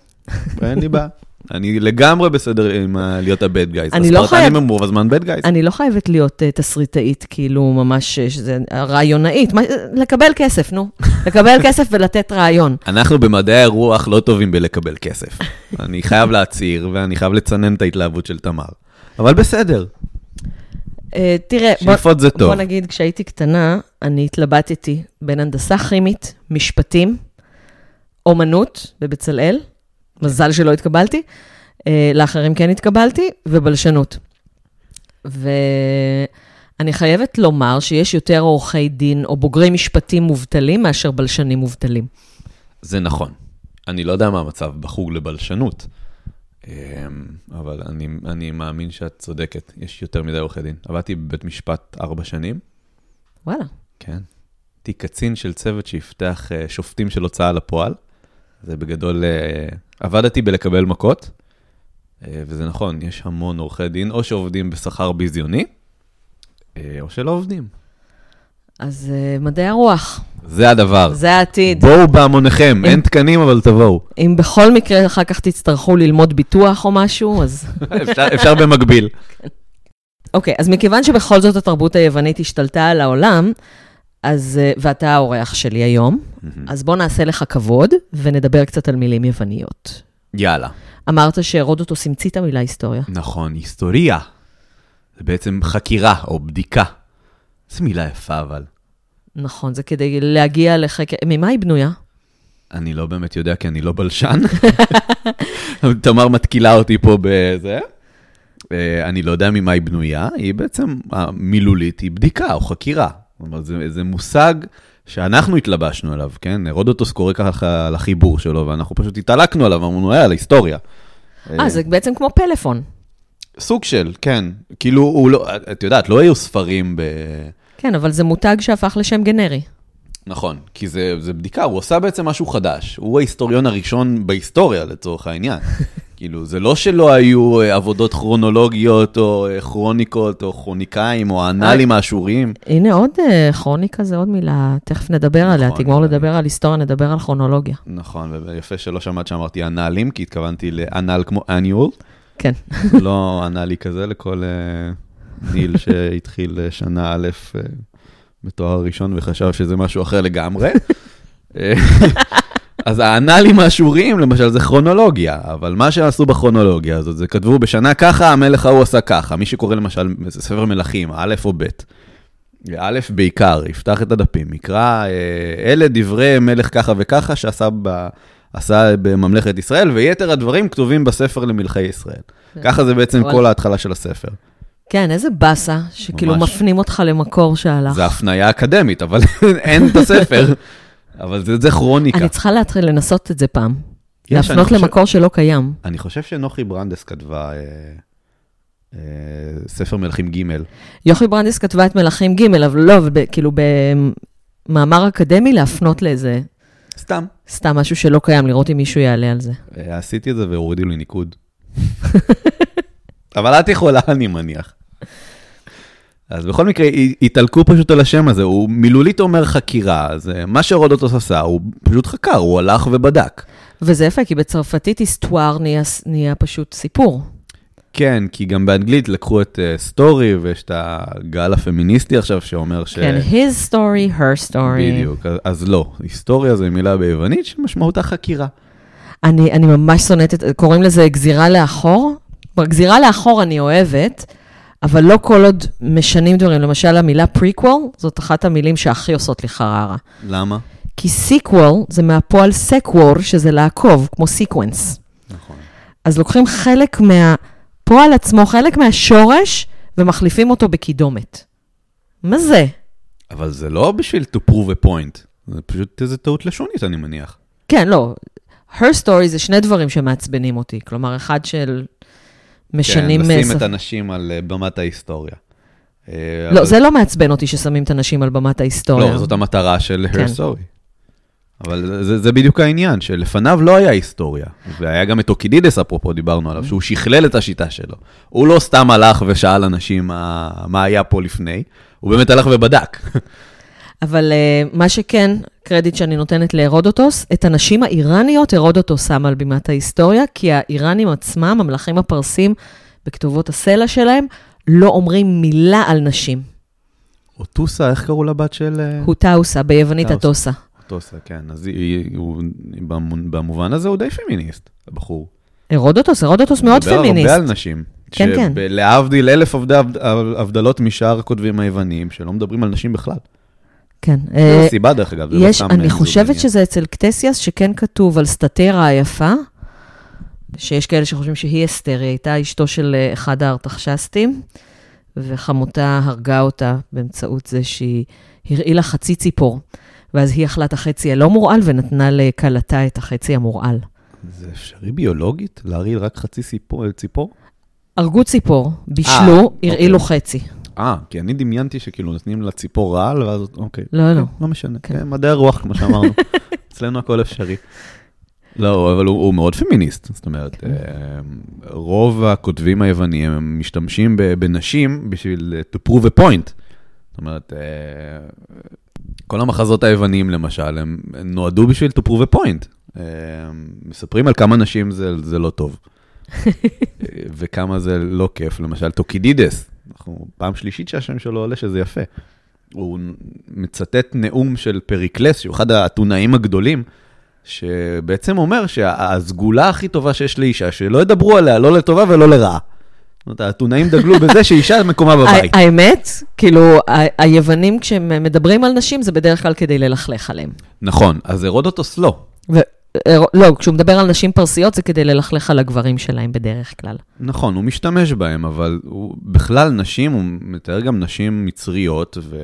אין לי בעיה. אני לגמרי בסדר עם להיות הבד גייז. אני לא הספרטנים חייב- הם רוב הזמן בד גייז. אני לא חייבת להיות uh, תסריטאית, כאילו ממש, אה, שזה רעיונאית, לקבל כסף, נו. לקבל כסף ולתת רעיון. אנחנו במדעי הרוח לא טובים בלקבל כסף. אני חייב להצהיר, ואני חייב לצנן את ההתלהבות של תמר. אבל בסדר, תראה, בוא, שאיפות זה טוב. בוא נגיד, כשהייתי קטנה, אני התלבטתי בין הנדסה כימית, משפטים, אומנות בבצלאל, מזל שלא התקבלתי, uh, לאחרים כן התקבלתי, ובלשנות. ואני חייבת לומר שיש יותר עורכי דין או בוגרי משפטים מובטלים מאשר בלשנים מובטלים. זה נכון. אני לא יודע מה המצב בחוג לבלשנות, אבל אני, אני מאמין שאת צודקת, יש יותר מדי עורכי דין. עבדתי בבית משפט ארבע שנים, וואלה. כן. הייתי קצין של צוות שיפתח אה, שופטים של הוצאה לפועל. זה בגדול, אה, עבדתי בלקבל מכות, אה, וזה נכון, יש המון עורכי דין, או שעובדים בשכר ביזיוני, או שלא עובדים. אז uh, מדעי הרוח, זה הדבר. זה העתיד. בואו בהמוניכם, אין תקנים, אבל תבואו. אם בכל מקרה אחר כך תצטרכו ללמוד ביטוח או משהו, אז... אפשר, אפשר במקביל. אוקיי, אז מכיוון שבכל זאת התרבות היוונית השתלטה על העולם, אז, אה, ואתה האורח שלי היום, אז בוא נעשה לך כבוד ונדבר קצת על מילים יווניות. יאללה. אמרת שהרודוטוס המציא את המילה היסטוריה. נכון, היסטוריה. זה בעצם חקירה או בדיקה. זו מילה יפה, אבל. נכון, זה כדי להגיע לחקר... ממה היא בנויה? אני לא באמת יודע, כי אני לא בלשן. תמר מתקילה אותי פה בזה. אה, אני לא יודע ממה היא בנויה, היא בעצם, המילולית היא בדיקה או חקירה. כלומר, זה, זה מושג שאנחנו התלבשנו עליו, כן? הרודוטוס קורא ככה לחיבור שלו, ואנחנו פשוט התעלקנו עליו, אמרנו, יאללה, היסטוריה. אה, זה בעצם כמו פלאפון. סוג של, כן. כאילו, הוא לא, את יודעת, לא היו ספרים ב... כן, אבל זה מותג שהפך לשם גנרי. נכון, כי זה, זה בדיקה, הוא עשה בעצם משהו חדש. הוא ההיסטוריון הראשון בהיסטוריה, לצורך העניין. כאילו, זה לא שלא היו אה, עבודות כרונולוגיות, או אה, כרוניקות, או כרוניקאים, או האנאלים האשוריים. הנה עוד אה, כרוניקה, זה עוד מילה, תכף נדבר עליה, נכון, תגמור אבל- לדבר על היסטוריה, נדבר על כרונולוגיה. נכון, ויפה שלא שמעת שאמרתי אנאלים, כי התכוונתי לאנאל כמו אניול, כן. לא אנאלי כזה לכל אה, ניל שהתחיל אה, שנה א' אה, בתואר ראשון וחשב שזה משהו אחר לגמרי. אז האנאלים האשוריים, למשל, זה כרונולוגיה, אבל מה שעשו בכרונולוגיה הזאת, זה כתבו בשנה ככה, המלך ההוא עשה ככה. מי שקורא למשל ספר מלכים, א' או ב', א' בעיקר, יפתח את הדפים, יקרא, אלה דברי מלך ככה וככה שעשה ב... עשה בממלכת ישראל, ויתר הדברים כתובים בספר למלכי ישראל. ככה זה בעצם. כל ההתחלה של הספר. כן, איזה באסה, שכאילו ממש. מפנים אותך למקור שהלך. זה הפניה אקדמית, אבל אין את הספר. אבל זה, זה כרוניקה. אני צריכה להתחיל לנסות את זה פעם. יש, להפנות חושב- למקור שלא קיים. אני חושב שנוחי ברנדס כתבה אה, אה, ספר מלכים ג', יוכי ברנדיס כתבה את מלכים ג', אבל לא, כאילו, ב... מאמר אקדמי להפנות לאיזה, סתם. סתם משהו שלא קיים, לראות אם מישהו יעלה על זה. אה, עשיתי את זה והורידו לי ניקוד. אבל את יכולה, אני מניח. אז בכל מקרה, התעלקו פשוט על השם הזה, הוא מילולית אומר חקירה, אז אה, מה שרודוטוס עשה, הוא פשוט חקר, הוא הלך ובדק. וזה יפה, כי בצרפתית היסטואר נהיה, נהיה פשוט סיפור. כן, כי גם באנגלית לקחו את אה, story, ויש את הגל הפמיניסטי עכשיו שאומר ש... כן, his story, her story. בדיוק, אז- אז לא, היסטוריה זו מילה ביוונית שמשמעותה חקירה. אני, אני ממש שונאת את, קוראים לזה גזירה לאחור. גזירה לאחור אני אוהבת, אבל לא כל עוד משנים דברים. למשל, המילה פריקוול, זאת אחת המילים שהכי עושות לי חררה. למה? כי sequel זה מהפועל sequor, שזה לעקוב, כמו sequence. נכון. אז לוקחים חלק מהפועל עצמו, חלק מהשורש, ומחליפים אותו בקידומת. מה זה? אבל זה לא בשביל to prove a point, זה פשוט איזה טעות לשונית, אני מניח. כן, לא. her story זה שני דברים שמעצבנים אותי. כלומר, אחד של משנים... כן, לשים אה, את הנשים על אה, במת ההיסטוריה. אה, לא, אבל- זה לא מעצבן אותי ששמים את הנשים על במת ההיסטוריה. לא, זאת המטרה של כן. her story. אבל זה, זה בדיוק העניין, שלפניו לא היה היסטוריה. והיה גם את אוקידידס, אפרופו, דיברנו עליו, שהוא שכלל את השיטה שלו. הוא לא סתם הלך ושאל אנשים מה, מה היה פה לפני, הוא באמת הלך ובדק. אבל uh, מה שכן, קרדיט שאני נותנת להרודוטוס, את הנשים האיראניות הרודוטוס שם על בימת ההיסטוריה, כי האיראנים עצמם, המלכים הפרסים, בכתובות הסלע שלהם, לא אומרים מילה על נשים. אוטוסה, איך קראו לבת של... אה, הוטאוסה, ביוונית. הטוסה. אוטוסה, כן. אז היא, הוא, במ- במובן הזה הוא די פמיניסט, הבחור. הרודוטוס, הרודוטוס מאוד מדבר פמיניסט. הרבה על נשים. כן, כן. להבדיל אלף הבד- הבדלות משאר הכותבים היווניים, שלא מדברים על נשים בכלל. כן. זו אה, הסיבה, דרך אגב, לא יש, אני. חושבת שזה אצל קטסיאס, שכן כתוב על סטטרה היפה, שיש כאלה שחושבים שהיא אסתר, היא הייתה אשתו של אה, אחד הארתחשסטים, וחמותה הרגה אותה באמצעות זה שהיא הרעילה חצי ציפור, ואז היא אכלה את החצי הלא מורעל ונתנה לכלתה את החצי המורעל. זה אפשרי ביולוגית? להרעיל רק חצי ציפור? ציפור? הרגו ציפור, בישלו, אוקיי. הרעילו חצי. אה, כי אני דמיינתי שכאילו נותנים לה ציפור רעל, ואז... אוקיי. לא, לא. לא משנה. כן. כן, מדעי הרוח, כמו שאמרנו. אצלנו הכל אפשרי. לא, אבל הוא, הוא מאוד פמיניסט. זאת אומרת, כן. אה, רוב הכותבים היווניים משתמשים בנשים בשביל אה, to prove a point. אומרת, אה, כל המחזות היווניים למשל, הם נועדו בשביל to prove a point. אה, מספרים על כמה נשים זה, זה לא טוב. וכמה זה לא כיף. למשל, טוקידידס, אנחנו פעם שלישית שהשם שלו עולה, שזה יפה. הוא מצטט נאום של פריקלס, שהוא אחד האתונאים הגדולים, שבעצם אומר שהסגולה הכי טובה שיש לאישה, שלא ידברו עליה, לא לטובה ולא לרעה. זאת אומרת, האתונאים דגלו בזה שאישה מקומה בבית. האמת, כאילו, היוונים, כשהם מדברים על נשים, זה בדרך כלל כדי ללכלך עליהם. נכון, אז הרודוטוס לא. לא, כשהוא מדבר על נשים פרסיות, זה כדי ללכלך על הגברים שלהם בדרך כלל. נכון, הוא משתמש בהם, אבל הוא בכלל נשים, הוא מתאר גם נשים מצריות ו...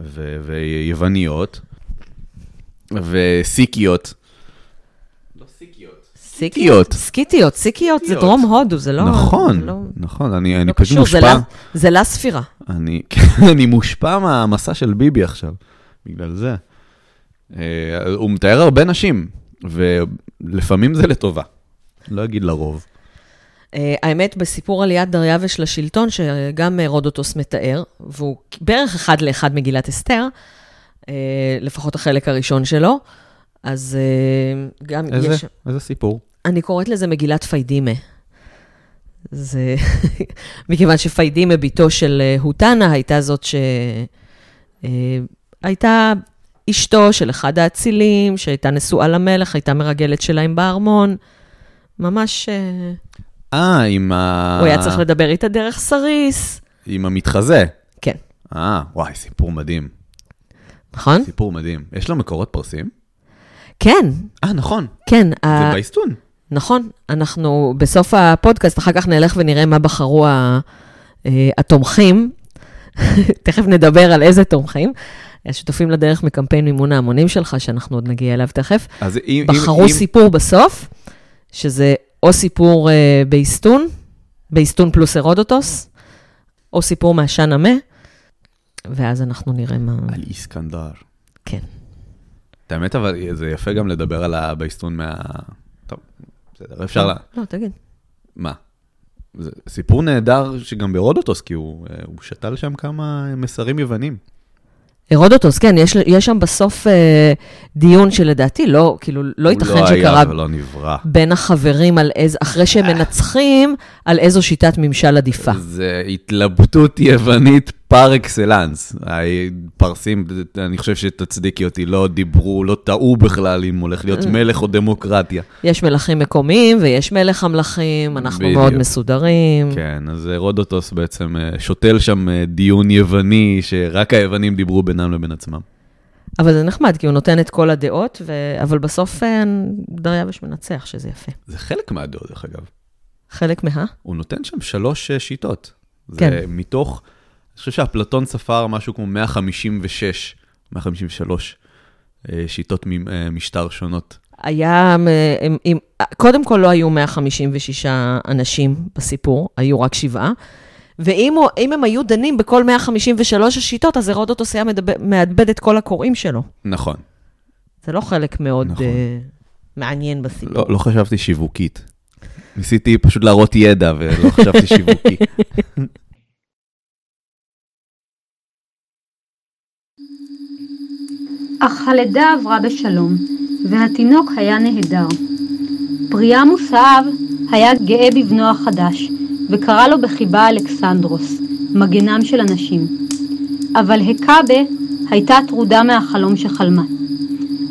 ו... ויווניות וסיקיות. סיקיות. סקיטיות, סיקיות זה. דרום הודו, זה לא... נכון, לא, נכון, אני, לא פשוט מושפע, זה לה ספירה. אני, אני מושפע מהמסע של ביבי עכשיו, בגלל זה. אה, הוא מתאר הרבה נשים, ולפעמים זה לטובה. לא אגיד לרוב. אה, האמת, בסיפור עליית דריווש לשלטון, שגם אה, רודוטוס מתאר, והוא בערך אחד לאחד מגילת אסתר, לפחות החלק הראשון שלו, אז גם איזה, יש... איזה סיפור? אני קוראת לזה מגילת פיידימה. זה... מכיוון שפיידימה, בתו של אה, הוטנה, הייתה זאת שהייתה אשתו של אחד האצילים, שהייתה נשואה למלך, הייתה מרגלת שלהם בארמון. ממש... אה, אה, עם ה... הוא היה צריך לדבר איתה דרך סריס. עם המתחזה. כן, אה, וואי, סיפור מדהים. נכון? סיפור מדהים. יש לו מקורות פרסים? כן, אה, נכון. כן. זה ה- באיסטון. נכון, אנחנו בסוף הפודקאסט, אחר כך נלך ונראה מה בחרו אה, התומכים. תכף נדבר על איזה תומכים. השותפים לדרך מקמפיין מימון ההמונים שלך, שאנחנו עוד נגיע אליו תכף, אז אם... בחרו אם, סיפור בסוף, שזה או סיפור אה, באיסטון, באיסטון פלוס הרודוטוס, או סיפור מהשאן המה, ואז אנחנו נראה מה... על איסקנדר. כן. האמת, אבל זה יפה גם לדבר על הבייסטון מה... טוב, בסדר, אפשר לה... לא, תגיד. מה? זה סיפור נהדר שגם בהרודוטוס, כי הוא, אה, הוא שתל שם כמה מסרים יוונים. הרודוטוס, כן, יש, יש שם בסוף אה, דיון שלדעתי לא, כאילו, לא ייתכן הוא לא שקרה היה ולא נברא. בין החברים על איזה, אחרי שהם מנצחים, על איזו שיטת ממשל עדיפה. זה התלבטות יוונית פר אקסלנס. הפרסים, אני חושב שתצדיקי אותי, לא דיברו, לא טעו בכלל אם הולך להיות אה. מלך או דמוקרטיה. יש מלכים מקומיים ויש מלך המלכים, אנחנו בדיוק. מאוד מסודרים. כן, אז רודוטוס בעצם אה, שותל שם אה, דיון יווני, שרק היוונים דיברו בינם לבין עצמם. אבל זה נחמד, כי הוא נותן את כל הדעות, ו... אבל בסוף אה, דריווש מנצח, שזה יפה. זה זה חלק מהדעות, דרך אגב. חלק מה? הוא נותן שם שלוש אה, שיטות. זה כן. מתוך, אני חושב שאפלטון ספר משהו כמו 156, 153 אה, שיטות אה, משטר שונות. היה, הם, הם, קודם כל לא היו 156 אנשים בסיפור, היו רק שבעה. ואם הוא, הם היו דנים בכל 153 השיטות, אז הרודוטוס היה מאבד את כל הקוראים שלו. נכון. זה לא חלק מאוד נכון. uh, מעניין בסיפור. לא, לא חשבתי שיווקית. ניסיתי פשוט להראות ידע ולא חשבתי שיווקי. אך הלידה עברה בשלום, והתינוק היה נהדר. פריאמוס האב היה גאה בבנו החדש, וקרא לו בחיבה אלכסנדרוס, מגנם של הנשים. אבל הקאבה הייתה טרודה מהחלום שחלמה.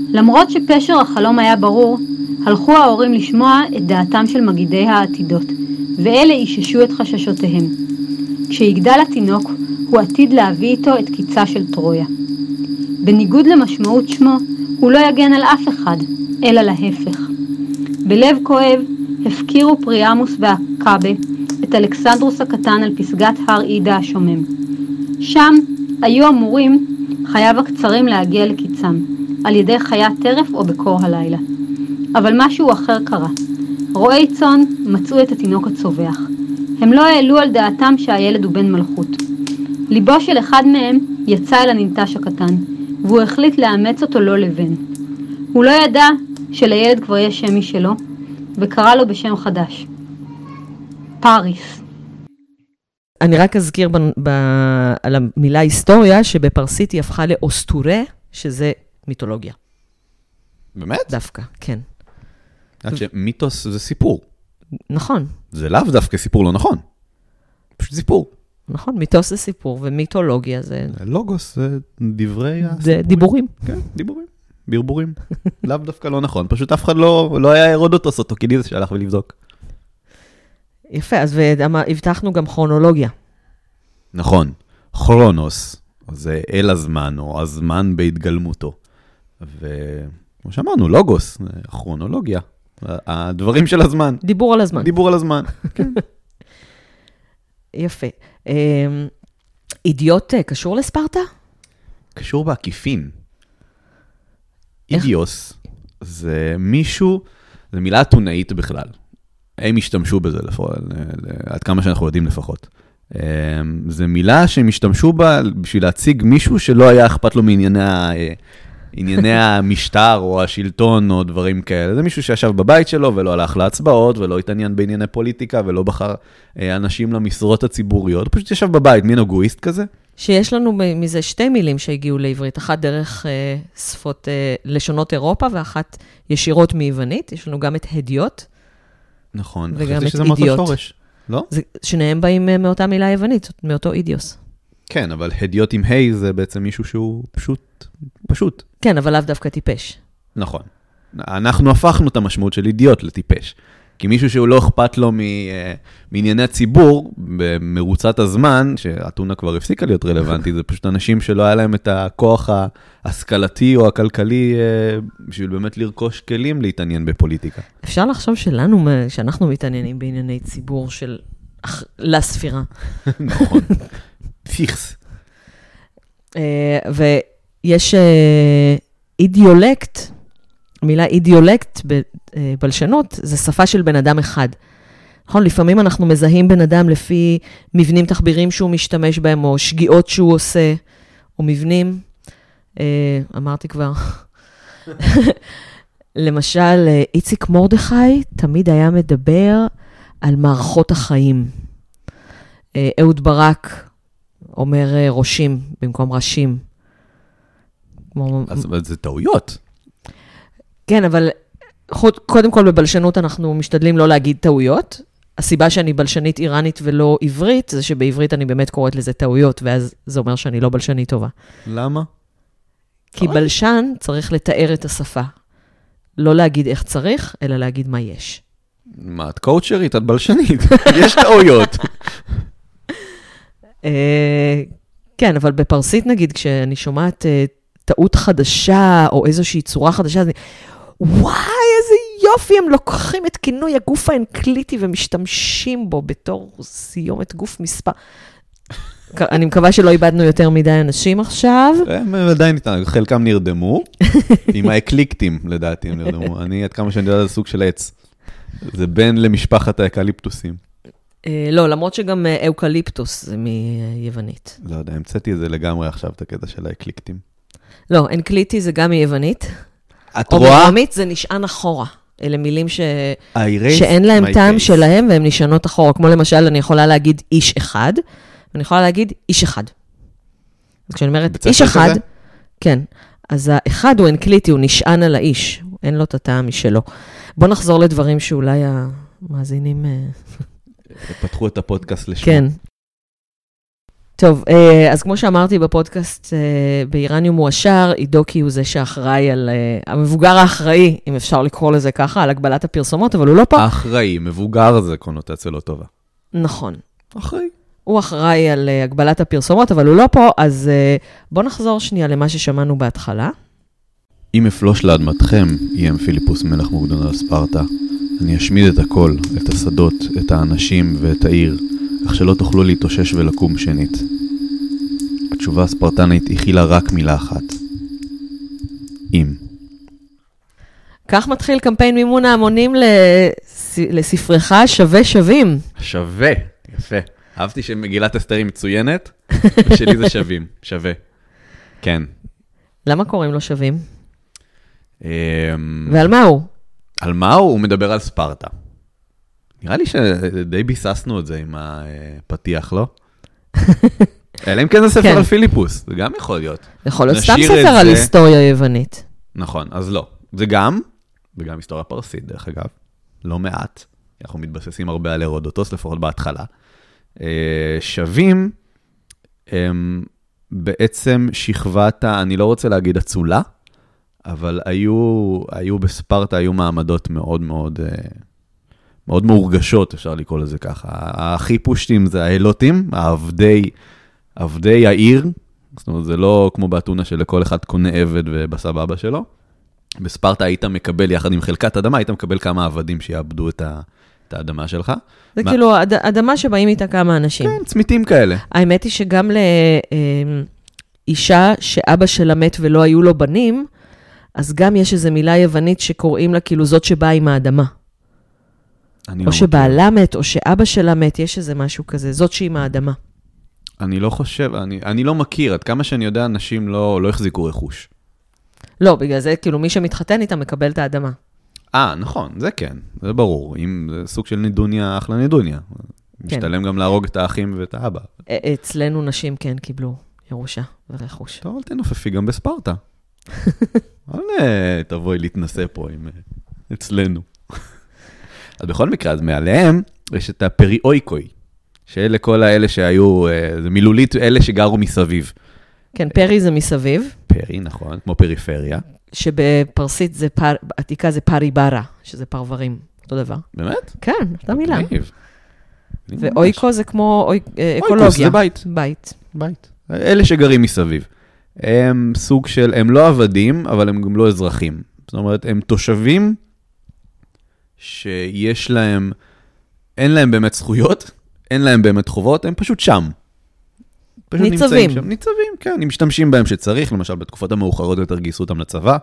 למרות שפשר החלום היה ברור, הלכו ההורים לשמוע את דעתם של מגידי העתידות, ואלה איששו את חששותיהם. כשיגדל התינוק, הוא עתיד להביא איתו את קיצה של טרויה. בניגוד למשמעות שמו, הוא לא יגן על אף אחד, אלא להפך. בלב כואב הפקירו פריאמוס והקאבה את אלכסנדרוס הקטן על פסגת הר עידה השומם. שם היו אמורים חייו הקצרים להגיע לקיצם, על ידי חיית טרף או בקור הלילה. אבל משהו אחר קרה. רועי צאן מצאו את התינוק הצווח. הם לא העלו על דעתם שהילד הוא בן מלכות. ליבו של אחד מהם יצא אל הננטש הקטן, והוא החליט לאמץ אותו לא לבן. הוא לא ידע שלילד כבר יש שם משלו, וקרא לו בשם חדש. פאריס. אני רק אזכיר ב, ב, על המילה היסטוריה, שבפרסית היא הפכה לאוסטורה, שזה מיתולוגיה, באמת? דווקא, כן. עד שמיתוס זה סיפור. נכון, זה לאו דווקא סיפור לא נכון. פשוט סיפור. נכון, מיתוס זה סיפור, ומיתולוגיה זה, לוגוס זה דברי זה הסיפורים. דיבורים. כן, דיבורים. ברבורים. לאו דווקא לא נכון, פשוט אף אחד לא, לא היה הרודוטוס אוטוקידיס שהלך ולבדוק. יפה, אז הבטחנו גם כרונולוגיה. נכון, כרונוס, זה אל הזמן, או הזמן בהתגלמותו. וכמו שאמרנו, לוגוס, כרונולוגיה, הדברים של הזמן, דיבור על הזמן. דיבור על הזמן. יפה. אמ, אידיוט אה, קשור לספרטה? קשור בעקיפין. איך? אידיוס זה מישהו, זו מילה אתונאית בכלל. הם השתמשו בזה, לפחות, עד כמה שאנחנו יודעים לפחות. אמ, זו מילה שהם השתמשו בה בשביל להציג מישהו שלא היה אכפת לו מענייני אה, ענייני המשטר או השלטון או דברים כאלה. זה מישהו שישב בבית שלו ולא הלך להצבעות ולא התעניין בענייני פוליטיקה ולא בחר אה, אנשים למשרות הציבוריות, הוא פשוט ישב בבית, מין אגואיסט כזה. שיש לנו מזה שתי מילים שהגיעו לעברית, אחת דרך אה, שפות, אה, לשונות אירופה, ואחת ישירות מיוונית. יש לנו גם את הדיוט, נכון, וגם את שזה מאותו אידיוט. שורש. לא? זה, שניהם באים אה, מאותה מילה יוונית, מאותו אידיוס. כן, אבל הדיוט עם היי זה בעצם מישהו שהוא פשוט, פשוט. כן, אבל לאו דווקא טיפש. נכון. אנחנו הפכנו את המשמעות של אידיוט לטיפש. כי מישהו שהוא לא אכפת לו מ- אה, מענייני הציבור, במרוצת הזמן, שאתונה כבר הפסיקה להיות רלוונטית, זה פשוט אנשים שלא היה להם את הכוח ההשכלתי או הכלכלי אה, בשביל באמת לרכוש כלים להתעניין בפוליטיקה. אפשר לחשוב שלנו, שאנחנו מתעניינים בענייני ציבור של לספירה. נכון. פיכס. אה, ויש אה, אידיאולקט, המילה אידיאולקט בבלשנות, זה שפה של בן אדם אחד. נכון, לפעמים אנחנו מזהים בן אדם לפי מבנים תחבירים שהוא משתמש בהם, או שגיאות שהוא עושה, או מבנים, אה, אמרתי כבר. למשל, אה, איציק מרדכי תמיד היה מדבר על מערכות החיים. אה, אהוד ברק אומר אה, ראשים במקום ראשים. כמו- אז זה טעויות. כן, אבל קודם כל בבלשנות אנחנו משתדלים לא להגיד טעויות. הסיבה שאני בלשנית איראנית ולא עברית, זה שבעברית אני באמת קוראת לזה טעויות, ואז זה אומר שאני לא בלשנית טובה. למה? כי אוי. בלשן צריך לתאר את השפה. לא להגיד איך צריך, אלא להגיד מה יש. מה, את קואוצ'רית? את בלשנית. יש טעויות. אה, כן, אבל בפרסית נגיד, כשאני שומעת אה, טעות חדשה או איזושהי צורה חדשה, אני, וואי, איזה יופי, הם לוקחים את כינוי הגוף האנקליטי ומשתמשים בו בתור סיומת גוף מספר. אני מקווה שלא איבדנו יותר מדי אנשים עכשיו. הם עדיין איתנו, חלקם נרדמו, עם האקליקטים לדעתי הם נרדמו. אני, עד כמה שאני יודע, זה סוג של עץ. זה בן למשפחת האקליפטוסים. אה, לא, למרות שגם אה, אוקליפטוס זה מיוונית. לא יודע, המצאתי את זה לגמרי עכשיו, את הקטע של האקליקטים. לא, אנקליטי זה גם מיוונית. את או רואה? ברומית זה נשען אחורה. אלה מילים ש... I erased שאין להם טעם case. שלהם והן נשענות אחורה. כמו למשל, אני יכולה להגיד איש אחד, ואני יכולה להגיד איש אחד. אז כשאני אומרת איש אחד, כזה? כן, אז האחד הוא אנקליטי, הוא נשען על האיש, אין לו את הטעם משלו. בואו נחזור לדברים שאולי המאזינים... פתחו את הפודקאסט לשמו. כן. טוב, אה, אז כמו שאמרתי בפודקאסט אה, באיראניום מועשר, אידוקי הוא זה שאחראי על, אה, המבוגר האחראי, אם אפשר לקרוא לזה ככה, על הגבלת הפרסומות, אבל הוא לא פה. אחראי, מבוגר זה קונוטציה לא טובה. נכון. אחראי. הוא אחראי על הגבלת הפרסומות, אבל הוא לא פה, אז בואו נחזור שנייה למה ששמענו בהתחלה. אם אפלוש לאדמתכם, איים פיליפוס מלך מוקדון על ספרטה, אני אשמיד את הכל, את השדות, את האנשים ואת העיר, כך שלא תוכלו להתאושש ולקום שנית. התשובה הספרטנית הכילה רק מילה אחת. אם. כך מתחיל קמפיין מימון ההמונים לס... לספרך שווה שווים. שווה. יפה. אהבתי שמגילת אסתר היא מצוינת, ושלי זה שווים. שווה. כן. למה קוראים לו שווים? אמ, ועל מה הוא? על מה הוא? הוא מדבר על ספרטה. נראה לי שדי ביססנו את זה עם הפתיח, לא? אלא אם כן זה ספר כן. על פיליפוס, זה גם יכול להיות. יכול להיות סתם ספר על היסטוריה יוונית. נכון, אז לא. זה גם, וגם היסטוריה פרסית, דרך אגב, לא מעט. אנחנו מתבססים הרבה על הרודוטוס, לפחות בהתחלה. אה, שווים הם בעצם שכבת, אני לא רוצה להגיד אצולה, אבל היו, היו בספרטה, היו מעמדות מאוד מאוד, אה, מאוד מורגשות, אפשר לקרוא לזה ככה. הכי פושטים זה האלוטים, העבדי, עבדי העיר, זאת אומרת, זה לא כמו באתונה שלכל אחד קונה עבד ובסבבה שלו. בספרטה היית מקבל, יחד עם חלקת אדמה, היית מקבל כמה עבדים שיעבדו את, ה, את האדמה שלך. זה מה- כאילו אד- אדמה שבאים איתה כמה אנשים. כן, צמיתים כאלה. האמת היא שגם לאישה שאבא שלה מת ולא היו לו בנים, אז גם יש איזו מילה יוונית שקוראים לה כאילו זאת שבאה עם האדמה. אני או לא שבעלה מת, או שאבא שלה מת, יש איזה משהו כזה, זאת שעם האדמה. מכיר. אני לא חושב, אני, אני לא מכיר, עד כמה שאני יודע, אנשים לא, לא החזיקו רכוש. לא, בגלל זה כאילו מי שמתחתן איתה מקבל את האדמה. אה, נכון, זה כן, זה ברור. אם זה סוג של נידוניה, אחלה נידוניה. כן. משתלם גם להרוג את האחים ואת האבא. אצלנו נשים כן קיבלו ירושה ורכוש. טוב, אל תנופפי גם בספרטה. אל תבואי להתנסה פה עם... אה, אצלנו. אז בכל מקרה, אז מעליהם יש את הפריאויקוי, שאלה כל האלה שהיו, אה, זה מילולית אלה שגרו מסביב. כן, פרי זה מסביב, פרי, נכון, כמו פריפריה. שבפרסית זה פר, עתיקה זה פרי ברה, שזה פרברים, אותו דבר. באמת? כן, אותה מילה. ואויקו זה כמו אוי- אה, אקולוגיה. זה בית. בית. בית. אלה שגרים מסביב. הם סוג של, הם לא עבדים, אבל הם גם לא אזרחים. זאת אומרת, הם תושבים שיש להם, אין להם באמת זכויות, אין להם באמת חובות, הם פשוט שם. פשוט ניצבים. שם. ניצבים, כן, הם משתמשים בהם שצריך, למשל בתקופות המאוחרות יותר גייסו אותם לצבא.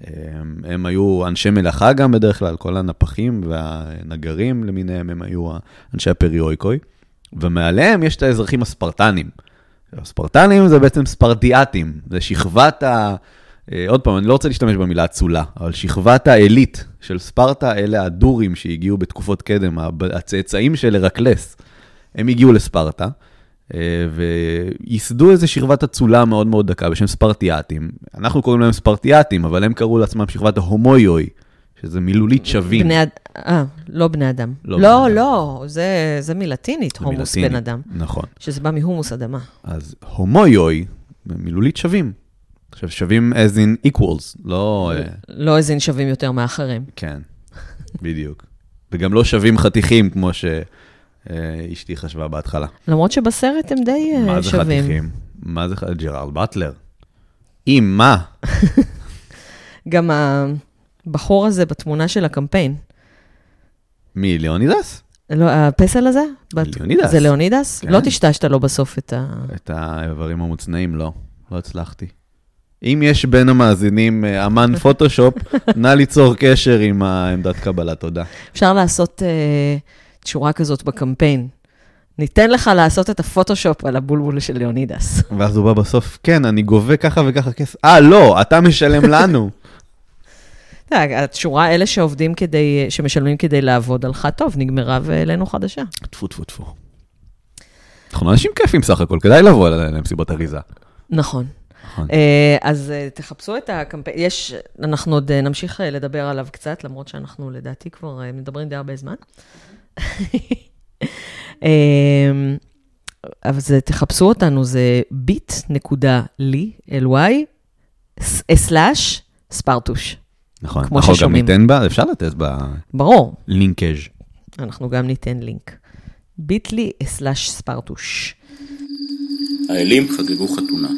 הם, הם היו אנשי מלאכה גם בדרך כלל, כל הנפחים והנגרים למיניהם, הם היו אנשי הפריאויקוי. ומעליהם יש את האזרחים הספרטנים. הספרטנים זה בעצם ספרטיאטים, זה שכבת ה... אה, עוד פעם, אני לא רוצה להשתמש במילה אצולה, אבל שכבת העילית של ספרטה, אלה הדורים שהגיעו בתקופות קדם, הצאצאים של הרקלס, הם הגיעו לספרטה, אה, וייסדו איזה שכבת אצולה מאוד מאוד דקה בשם ספרטיאטים. אנחנו קוראים להם ספרטיאטים, אבל הם קראו לעצמם שכבת ההומויוי, שזה מילולית שווים. בני אד... אה, לא בני אדם. לא לא, בני אדם. לא, זה, זה מלטינית, זה הומוס מלטינית. בן אדם. נכון. שזה בא מהומוס אדמה. אז הומויוי, מילולית שווים. עכשיו, שווים as in equals, לא... אה, לא הזין שווים יותר מאחרים. כן, בדיוק. וגם לא שווים חתיכים, כמו שאשתי חשבה בהתחלה. למרות שבסרט הם די אה, מה זה שווים. חתיכים? מה זה חתיכים? ג'רלד באטלר. מה? גם הבחור הזה בתמונה של הקמפיין. מי, ליאונידס? לא, הפסל הזה? ליאונידס. זה ליאונידס? כן. לא טשטשת לו בסוף את ה... את האיברים המוצנעים, לא. לא הצלחתי. אם יש בין המאזינים אה, אמן פוטושופ, נא ליצור קשר עם העמדת קבלה, תודה. אפשר לעשות אה, שורה כזאת בקמפיין. ניתן לך לעשות את הפוטושופ על הבולבול של ליאונידס. ואז הוא בא בסוף, כן, אני גובה ככה וככה כסף. אה, לא, אתה משלם לנו. השורה, אלה שעובדים כדי, שמשלמים כדי לעבוד, הלכה טוב, נגמרה והעלינו חדשה. טפו טפו טפו. אנחנו אנשים כיפים סך הכל, כדאי לבוא למסיבות אריזה. נכון. נכון. אה, אז אה, תחפשו את הקמפיין, יש, אנחנו עוד אה, נמשיך לדבר עליו קצת, למרות שאנחנו לדעתי כבר מדברים די הרבה זמן. אה, אבל זה, תחפשו אותנו, זה bit.ly, ly, סלאש, ספרטוש. נכון, כמו אנחנו גם ששומעים. ניתן בה, אפשר לתת ברור, בלינקאז'. אנחנו גם ניתן לינק. bit.ly סלאש ספרטוש. האלים חגגו חתונה.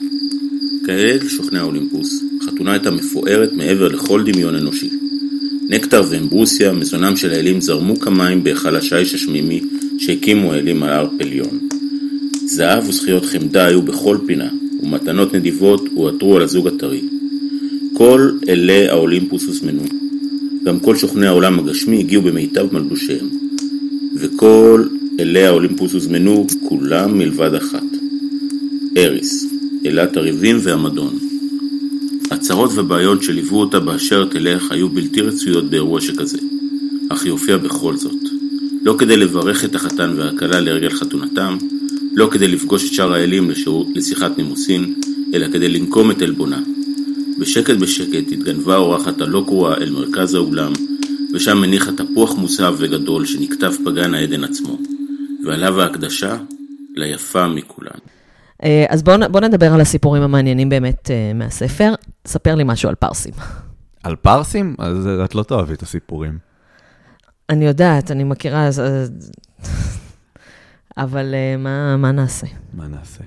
כעת שוכני האולימפוס, החתונה הייתה מפוארת מעבר לכל דמיון אנושי. נקטר ואמברוסיה, מזונם של האלים זרמו כמים בהיכל השיש השמימי שהקימו האלים על הר פליון. זהב וזכיות חמדה היו בכל פינה, ומתנות נדיבות הועטרו על הזוג הטרי. כל אלי האולימפוס הוזמנו. גם כל שוכני העולם הגשמי הגיעו במיטב מלבושיהם. וכל אלי האולימפוס הוזמנו, כולם מלבד אחת. אריס, אלת הריבים והמדון. הצרות ובעיות שליוו אותה באשר תלך היו בלתי רצויות באירוע שכזה, אך היא הופיעה בכל זאת. לא כדי לברך את החתן והכלה לרגל חתונתם, לא כדי לפגוש את שאר האלים לשיחת נימוסין, אלא כדי לנקום את עלבונה. בשקט בשקט התגנבה האורחת הלא קרואה אל מרכז האולם, ושם הניחה תפוח מוסב וגדול שנקטף בגן העדן עצמו, ועליו ההקדשה ליפה מכולן. אה, אז בואו בוא נדבר על הסיפורים המעניינים באמת אה, מהספר. ספר לי משהו על פרסים. על פרסים? אז את לא תאהבי את הסיפורים. אני יודעת, אני מכירה, אז- אז- אבל אה, מה, מה נעשה? מה נעשה?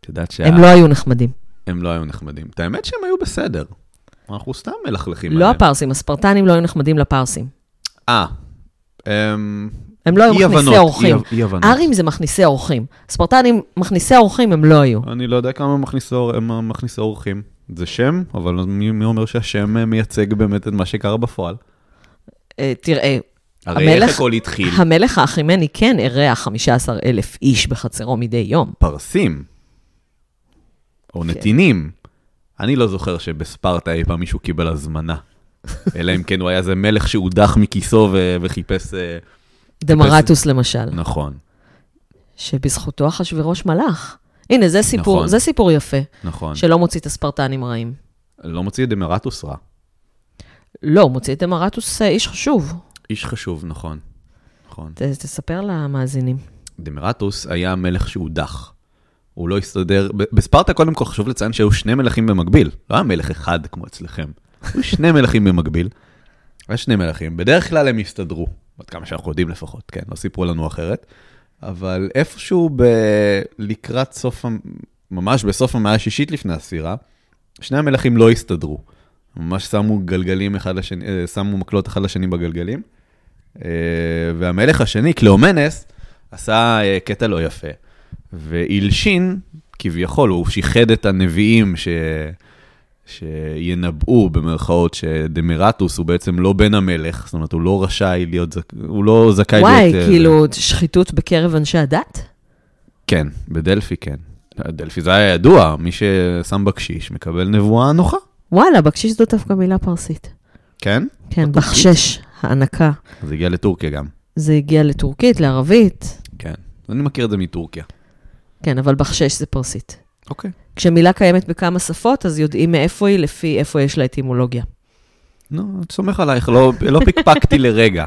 את יודעת שה... הם לא היו נחמדים. הם לא היו נחמדים. את האמת שהם היו בסדר. אנחנו סתם מלכלכים לא עליהם. הפרסים, הספרטנים לא היו נחמדים לפרסים. אה, אמ, הם לא היו מכניסי אורחים. אי- אי-הבנות. ארים זה מכניסי אורחים. ספרטנים, מכניסי אורחים הם לא היו. אני לא יודע כמה מכניסי אור- הם מכניסי אורחים. זה שם, אבל מי מי אומר שהשם אה, מייצג באמת את מה שקרה בפועל? אה, תראה, הרי איך המלך- הכל התחיל? המלך האחימני כן אירח 15 אלף איש בחצרו מדי יום. פרסים. או כן. נתינים. אני לא זוכר שבספרטה אי פעם מישהו קיבל הזמנה. אלא אם כן הוא היה איזה מלך שהודח מכיסו ו- וחיפש... אה, דמרטוס למשל, נכון, שבזכותו אחשוורוש מלך. הנה, זה סיפור, נכון. זה סיפור יפה, נכון. שלא מוציא את הספרטנים רעים. לא מוציא את דמרטוס רע. לא, מוציא את דמרטוס אה, איש חשוב. איש חשוב, נכון. נכון. ת, תספר למאזינים. דמרטוס היה מלך שהודח. הוא לא הסתדר, בספרטה קודם כל חשוב לציין שהיו שני מלכים במקביל, לא היה מלך אחד כמו אצלכם. היו שני מלכים במקביל. היה שני מלכים, בדרך כלל הם הסתדרו, עד כמה שאנחנו יודעים לפחות, כן, לא סיפרו לנו אחרת. אבל איפשהו ב... לקראת סוף, ממש בסוף המאה השישית לפני הספירה, שני המלכים לא הסתדרו. ממש שמו גלגלים אחד לשני, אה, שמו מקלות אחד לשני בגלגלים. אה, והמלך השני, קליאומנס, עשה אה, קטע לא יפה. והלשין, כביכול, הוא שיחד את הנביאים ש... שינבאו במרכאות שדמרטוס הוא בעצם לא בן המלך, זאת אומרת, הוא לא רשאי להיות, זכ... הוא לא זכאי וואי, להיות... אה, כאילו, שחיתות בקרב אנשי הדת? כן, בדלפי כן. דלפי זה היה ידוע, מי ששם בקשיש מקבל נבואה נוחה. וואלה, בקשיש זאת דווקא מילה פרסית. כן? כן, בחשש, הענקה. זה הגיע לטורקיה גם. זה הגיע לטורקית, לערבית. כן. אני מכיר את זה מטורקיה. כן, אבל בחשש זה פרסית. אוקיי. כשמילה קיימת בכמה שפות, אז יודעים מאיפה היא, לפי איפה יש לה אטימולוגיה. נו, אני סומך עלייך, לא, לא פקפקתי לרגע.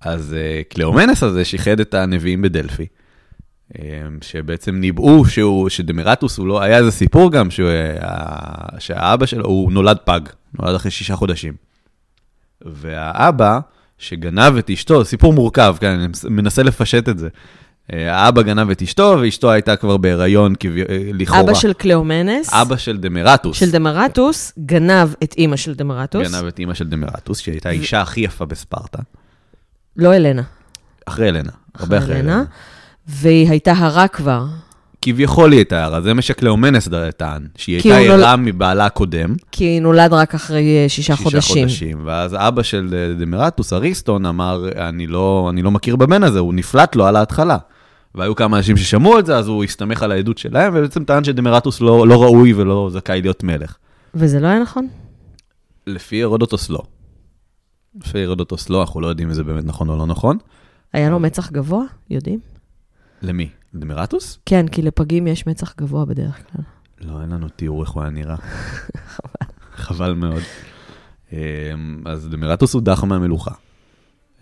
אז uh, קליאומנס הזה שיחד את הנביאים בדלפי, um, שבעצם ניבאו שהוא, שדמרטוס הוא לא, היה איזה סיפור גם, שהוא, uh, שהאבא שלו, הוא נולד פג, נולד אחרי שישה חודשים. והאבא, שגנב את אשתו, סיפור מורכב, כן, אני מנסה לפשט את זה. אה, האבא גנב את אשתו, ואשתו הייתה כבר בהיריון כביכ... לכאורה. אבא של קליאומנס. אבא של דמרטוס. של דמרטוס, גנב את אימא של דמרטוס. גנב את אימא של דמרטוס, שהייתה האישה הכי יפה בספרטה. לא אלנה. אחרי אלנה, הרבה אחרי אלנה. והיא הייתה הרה כבר. כביכול היא הייתה הרה, זה מה שקליאומנס טען, שהיא הייתה ערה נול... מבעלה הקודם. כי היא נולד רק אחרי אה, שישה, שישה חודשים. שישה חודשים, ואז אבא של אה, דמרטוס, אריסטון, אמר, אני לא, אני לא מכיר בבן הזה, הוא נפלט לו על ההתחלה. והיו כמה אנשים ששמעו את זה, אז הוא הסתמך על העדות שלהם, ובעצם טען שדמרטוס לא, לא ראוי ולא זכאי להיות מלך. וזה לא היה נכון? לפי הרודוטוס לא. לפי הרודוטוס לא, אנחנו לא יודעים אם זה באמת נכון או לא נכון. היה לו מצח גבוה? יודעים? למי? דמרטוס? כן, כי לפגים יש מצח גבוה בדרך כלל. לא, אין לנו תיאור איך הוא היה נראה. חבל. חבל מאוד. אמ, אז דמרטוס הודח מהמלוכה,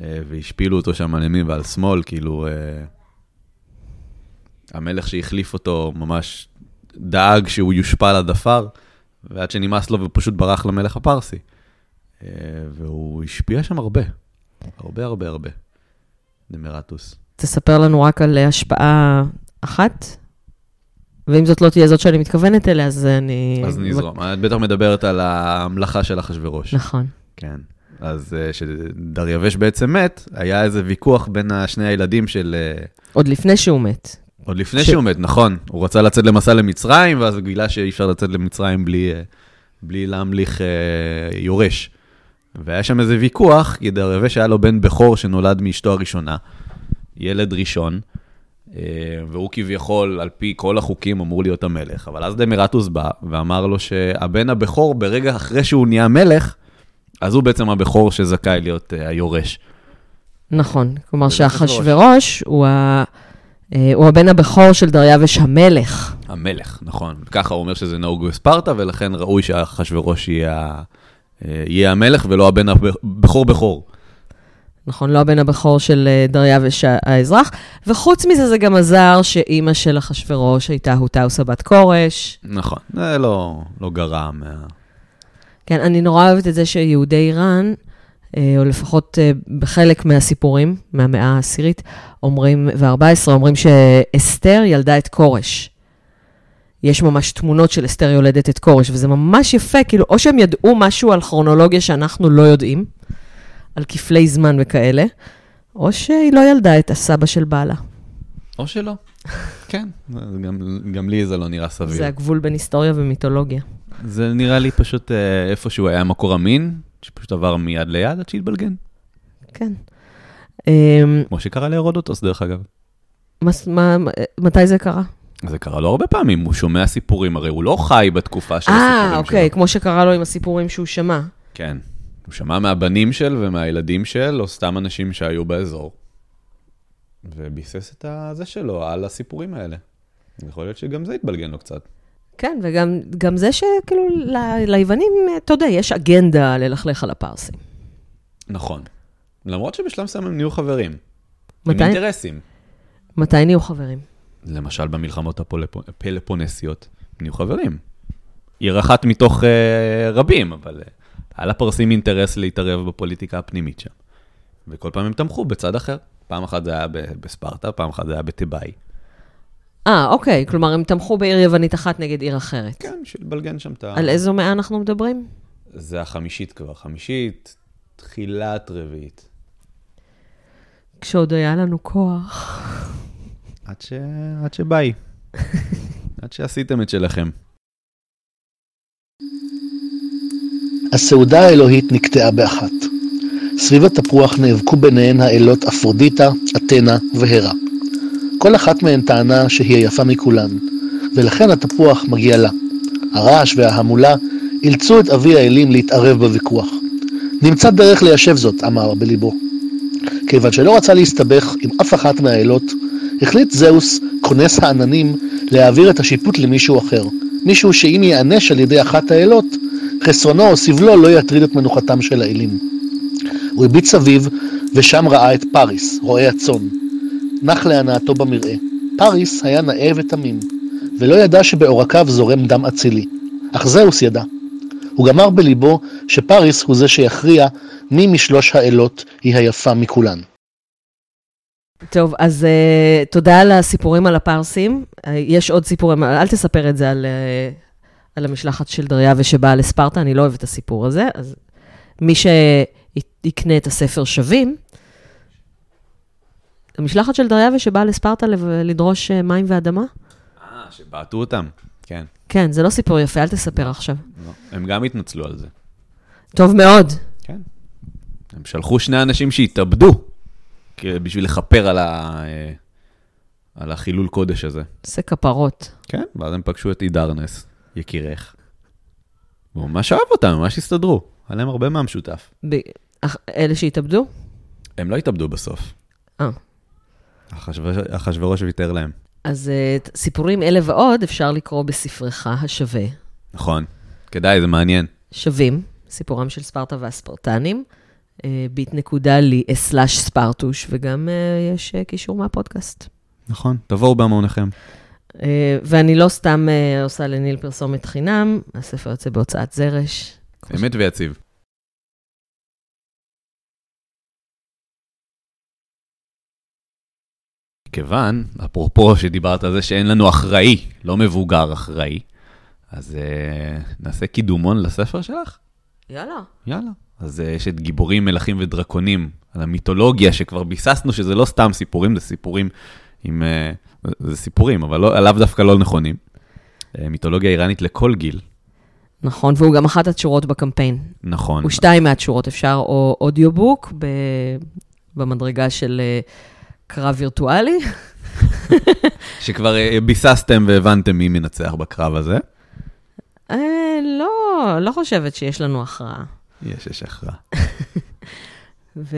אה, והשפילו אותו שם על ימין ועל שמאל, כאילו... אה, המלך שהחליף אותו ממש דאג שהוא יושפל עד עפר, ועד שנמאס לו ופשוט ברח למלך הפרסי. אה, והוא השפיע שם הרבה, הרבה הרבה הרבה, דמרטוס. תספר לנו רק על השפעה אחת, ואם זאת לא תהיה זאת שאני מתכוונת אליה, אז אני... אז נזרום. את בטח מדברת על המלאכה של אחשוורוש. נכון. כן. אז כשדריווש בעצם מת, היה איזה ויכוח בין שני הילדים של... אה, עוד לפני שהוא מת. עוד לפני ש... שהוא מת, נכון. הוא רצה לצאת למסע למצרים, ואז גילה שאי אפשר לצאת למצרים בלי, אה, בלי להמליך אה, יורש. והיה שם איזה ויכוח, כי דרווש היה לו בן בכור שנולד מאשתו הראשונה, ילד ראשון, אה, והוא כביכול, על פי כל החוקים, אמור להיות המלך. אבל אז דמרטוס בא ואמר לו שהבן הבכור, ברגע אחרי שהוא נהיה מלך, אז הוא בעצם הבכור שזכאי להיות אה, היורש. נכון, כלומר שאחשוורוש הוא ה... אה, הוא הבן הבכור של דריווש המלך. המלך, נכון. ככה הוא אומר שזה נהוג בספרטה, ולכן ראוי שאחשוורוש יהיה, אה, יהיה המלך ולא הבן הבכור בכור. נכון, לא הבן הבכור של אה, דריווש האזרח. וחוץ מזה, זה גם עזר שאימא של אחשוורוש הייתה הוטאוסה בת כורש. נכון, זה לא, לא גרע מה... כן, אני נורא אוהבת את זה שיהודי איראן, או לפחות אה, בחלק מהסיפורים, מהמאה העשירית, אומרים, ו-14, אומרים שאסתר ילדה את כורש. יש ממש תמונות של אסתר יולדת את כורש, וזה ממש יפה, כאילו, או שהם ידעו משהו על כרונולוגיה שאנחנו לא יודעים, על כפלי זמן וכאלה, או שהיא לא ילדה את הסבא של בעלה. או שלא. כן, גם, גם לי זה לא נראה סביר. זה הגבול בין היסטוריה ומיתולוגיה. זה נראה לי פשוט אה, איפשהו היה מקור המין, שפשוט עבר מיד ליד עד שהתבלגן. כן. אמ, כמו שקרה להרודוטוס, דרך אגב. מתי זה קרה? זה קרה לו הרבה פעמים, הוא שומע סיפורים, הרי הוא לא חי בתקופה של הסיפורים שלו. אה, אוקיי, כמו שקרה לו עם הסיפורים שהוא שמע. כן, הוא שמע מהבנים של ומהילדים של, או סתם אנשים שהיו באזור. וביסס את הזה שלו על הסיפורים האלה. יכול להיות שגם זה התבלגן לו קצת. כן, וגם זה שכאילו ליוונים, אתה יודע, יש אגנדה ללכלך על הפרסים. נכון. למרות שבשלב מסוים הם נהיו חברים. מתי? עם אינטרסים. מתי נהיו חברים? למשל במלחמות הפלפונסיות, נהיו חברים. עיר אחת מתוך uh, רבים, אבל uh, היה לפרסים אינטרס להתערב בפוליטיקה הפנימית שם. וכל פעם הם תמכו בצד אחר. פעם אחת זה היה בספרטה, פעם אחת זה היה בתיבאי. אה, אוקיי, כלומר, הם תמכו בעיר יוונית אחת נגד עיר אחרת. כן, בשביל לבלגן שם את ה... על איזו מאה אנחנו מדברים? זה החמישית כבר, חמישית, תחילת רביעית. כשעוד היה לנו כוח. עד, ש... עד שביי. עד שעשיתם את שלכם. הסעודה האלוהית נקטעה באחת. סביב התפוח נאבקו ביניהן האלות אפרודיטה, אתנה והרה. כל אחת מהן טענה שהיא היפה מכולן, ולכן התפוח מגיע לה. הרעש וההמולה אילצו את אבי האלים להתערב בוויכוח. נמצא דרך ליישב זאת, אמר בליבו. כיוון שלא רצה להסתבך עם אף אחת מהאלות, החליט זהוס, כונס העננים, להעביר את השיפוט למישהו אחר. מישהו שאם ייענש על ידי אחת האלות, חסרונו או סבלו לא יטריד את מנוחתם של האלים. הוא הביט סביב, ושם ראה את פריס, רועה הצאן. נח להנאתו במרעה. פריס היה נאה ותמים, ולא ידע שבעורקיו זורם דם אצילי. אך זהוס ידע. הוא גמר בליבו שפריס הוא זה שיכריע מי משלוש האלות היא היפה מכולן. טוב, אז uh, תודה על הסיפורים על הפרסים. Uh, יש עוד סיפורים, אל תספר את זה על, uh, על המשלחת של דריווש שבאה לספרטה, אני לא אוהבת את הסיפור הזה. אז מי שיקנה את הספר שווים, המשלחת של דריווש שבאה לספרטה לדרוש מים ואדמה? אה, שבעטו אותם, כן. כן, זה לא סיפור יפה, אל תספר עכשיו. לא, הם גם התנצלו על זה. טוב מאוד. כן. הם שלחו שני אנשים שהתאבדו בשביל לכפר על, ה... על החילול קודש הזה. זה כפרות. כן, ואז הם פגשו את אידרנס, יקירך. הוא ממש אהב אותם, ממש הסתדרו. היה להם הרבה מהמשותף. ב... אלה שהתאבדו? הם לא התאבדו בסוף. אה. אחשוורוש ויתר להם. אז uh, סיפורים אלה ועוד אפשר לקרוא בספרך השווה. נכון, כדאי, זה מעניין. שווים, סיפורם של ספרטה והספרטנים, ביט נקודה לי, סלאש ספרטוש, וגם uh, יש uh, קישור מהפודקאסט. נכון, תבואו בהמוניכם. ואני לא סתם עושה לניל פרסומת חינם, הספר יוצא בהוצאת זרש. אמת ויציב. כיוון, אפרופו שדיברת על זה שאין לנו אחראי, לא מבוגר אחראי, אז uh, נעשה קידומון לספר שלך? יאללה. יאללה. אז uh, יש את גיבורים, מלכים ודרקונים, על המיתולוגיה שכבר ביססנו שזה לא סתם סיפורים, זה סיפורים עם... Uh, זה סיפורים, אבל לא, לאו דווקא לא נכונים. Uh, מיתולוגיה איראנית לכל גיל. נכון, והוא גם אחת התשורות בקמפיין. נכון. הוא שתיים מהתשורות, אפשר או אודיובוק ב... במדרגה של... Uh, קרב וירטואלי. שכבר אה, ביססתם והבנתם מי מנצח בקרב הזה? אה, לא, לא חושבת שיש לנו הכרעה. יש, יש הכרעה. ו...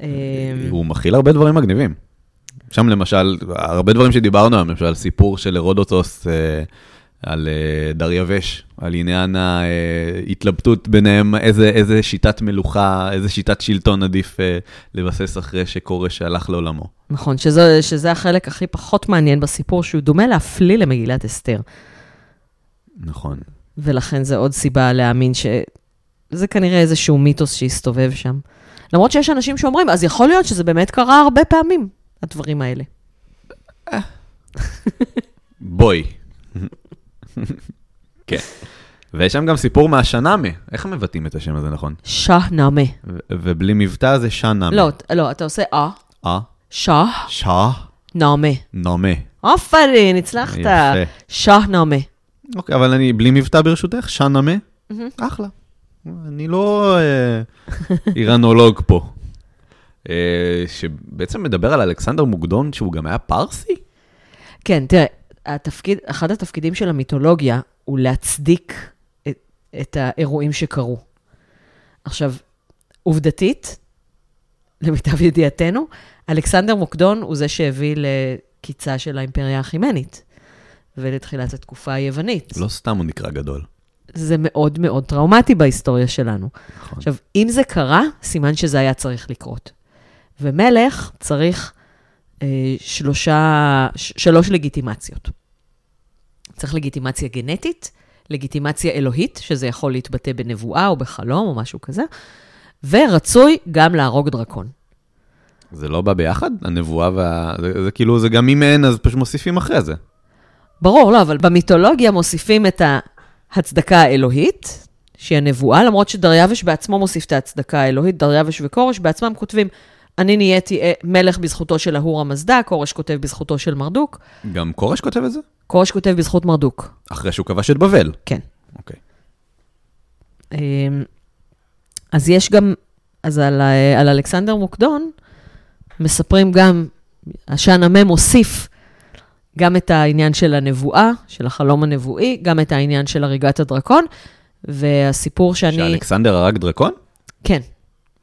אה, הוא מכיל הרבה דברים מגניבים. שם למשל, הרבה דברים שדיברנו עליהם, למשל סיפור של הרודוטוס על uh, דריווש, על עניין ההתלבטות ביניהם, איזה, איזה שיטת מלוכה, איזה שיטת שלטון עדיף uh, לבסס אחרי שכורש הלך לעולמו. נכון, שזה, שזה החלק הכי פחות מעניין בסיפור, שהוא דומה להפליא למגילת אסתר. נכון. ולכן זה עוד סיבה להאמין שזה כנראה איזשהו מיתוס שהסתובב שם. למרות שיש אנשים שאומרים, אז יכול להיות שזה באמת קרה הרבה פעמים, הדברים האלה. בואי. כן. ויש שם גם סיפור מהשנאמה. איך הם מבטאים את השם הזה נכון? שנאמה. ובלי מבטא זה שנאמה. לא, לא, אתה עושה אה. אה. שא. שא. נאמה. נאמה. עופרין, הצלחת. יפה. שנאמה. אוקיי, אבל אני בלי מבטא ברשותך, שנאמה. אחלה. אני לא אה, אירנולוג פה. אה, שבעצם מדבר על אלכסנדר מוקדון, שהוא גם היה פרסי? כן, תראה, התפקיד, אחד התפקידים של המיתולוגיה הוא להצדיק את, את האירועים שקרו. עכשיו, עובדתית, למיטב ידיעתנו, אלכסנדר מוקדון הוא זה שהביא לקיצה של האימפריה החימנית ולתחילת התקופה היוונית. לא סתם הוא נקרא גדול. זה מאוד מאוד טראומטי בהיסטוריה שלנו. נכון. עכשיו, אם זה קרה, סימן שזה היה צריך לקרות. ומלך צריך שלושה, ש- שלוש לגיטימציות. צריך לגיטימציה גנטית, לגיטימציה אלוהית, שזה יכול להתבטא בנבואה או בחלום או משהו כזה, ורצוי גם להרוג דרקון. זה לא בא ביחד? הנבואה וה... זה, זה כאילו, זה גם אם אין, אז פשוט מוסיפים אחרי זה. ברור, לא, אבל במיתולוגיה מוסיפים את ההצדקה האלוהית, שהיא הנבואה, למרות שדריווש בעצמו מוסיף את ההצדקה האלוהית, דריווש וכורש בעצמם כותבים, אני נהייתי אה, מלך בזכותו של אהור המזדה, כורש כותב בזכותו של מרדוק. גם כורש כותב את זה? כורש כותב בזכות מרדוק. אחרי שהוא כבש את בבל. כן. אוקיי. אמ, אז יש גם, אז על, ה- על אלכסנדר מוקדון, מספרים גם עשן המה מוסיף גם את העניין של הנבואה, של החלום הנבואי, גם את העניין של הריגת הדרקון, והסיפור שאני... שאלכסנדר הרג דרקון? כן.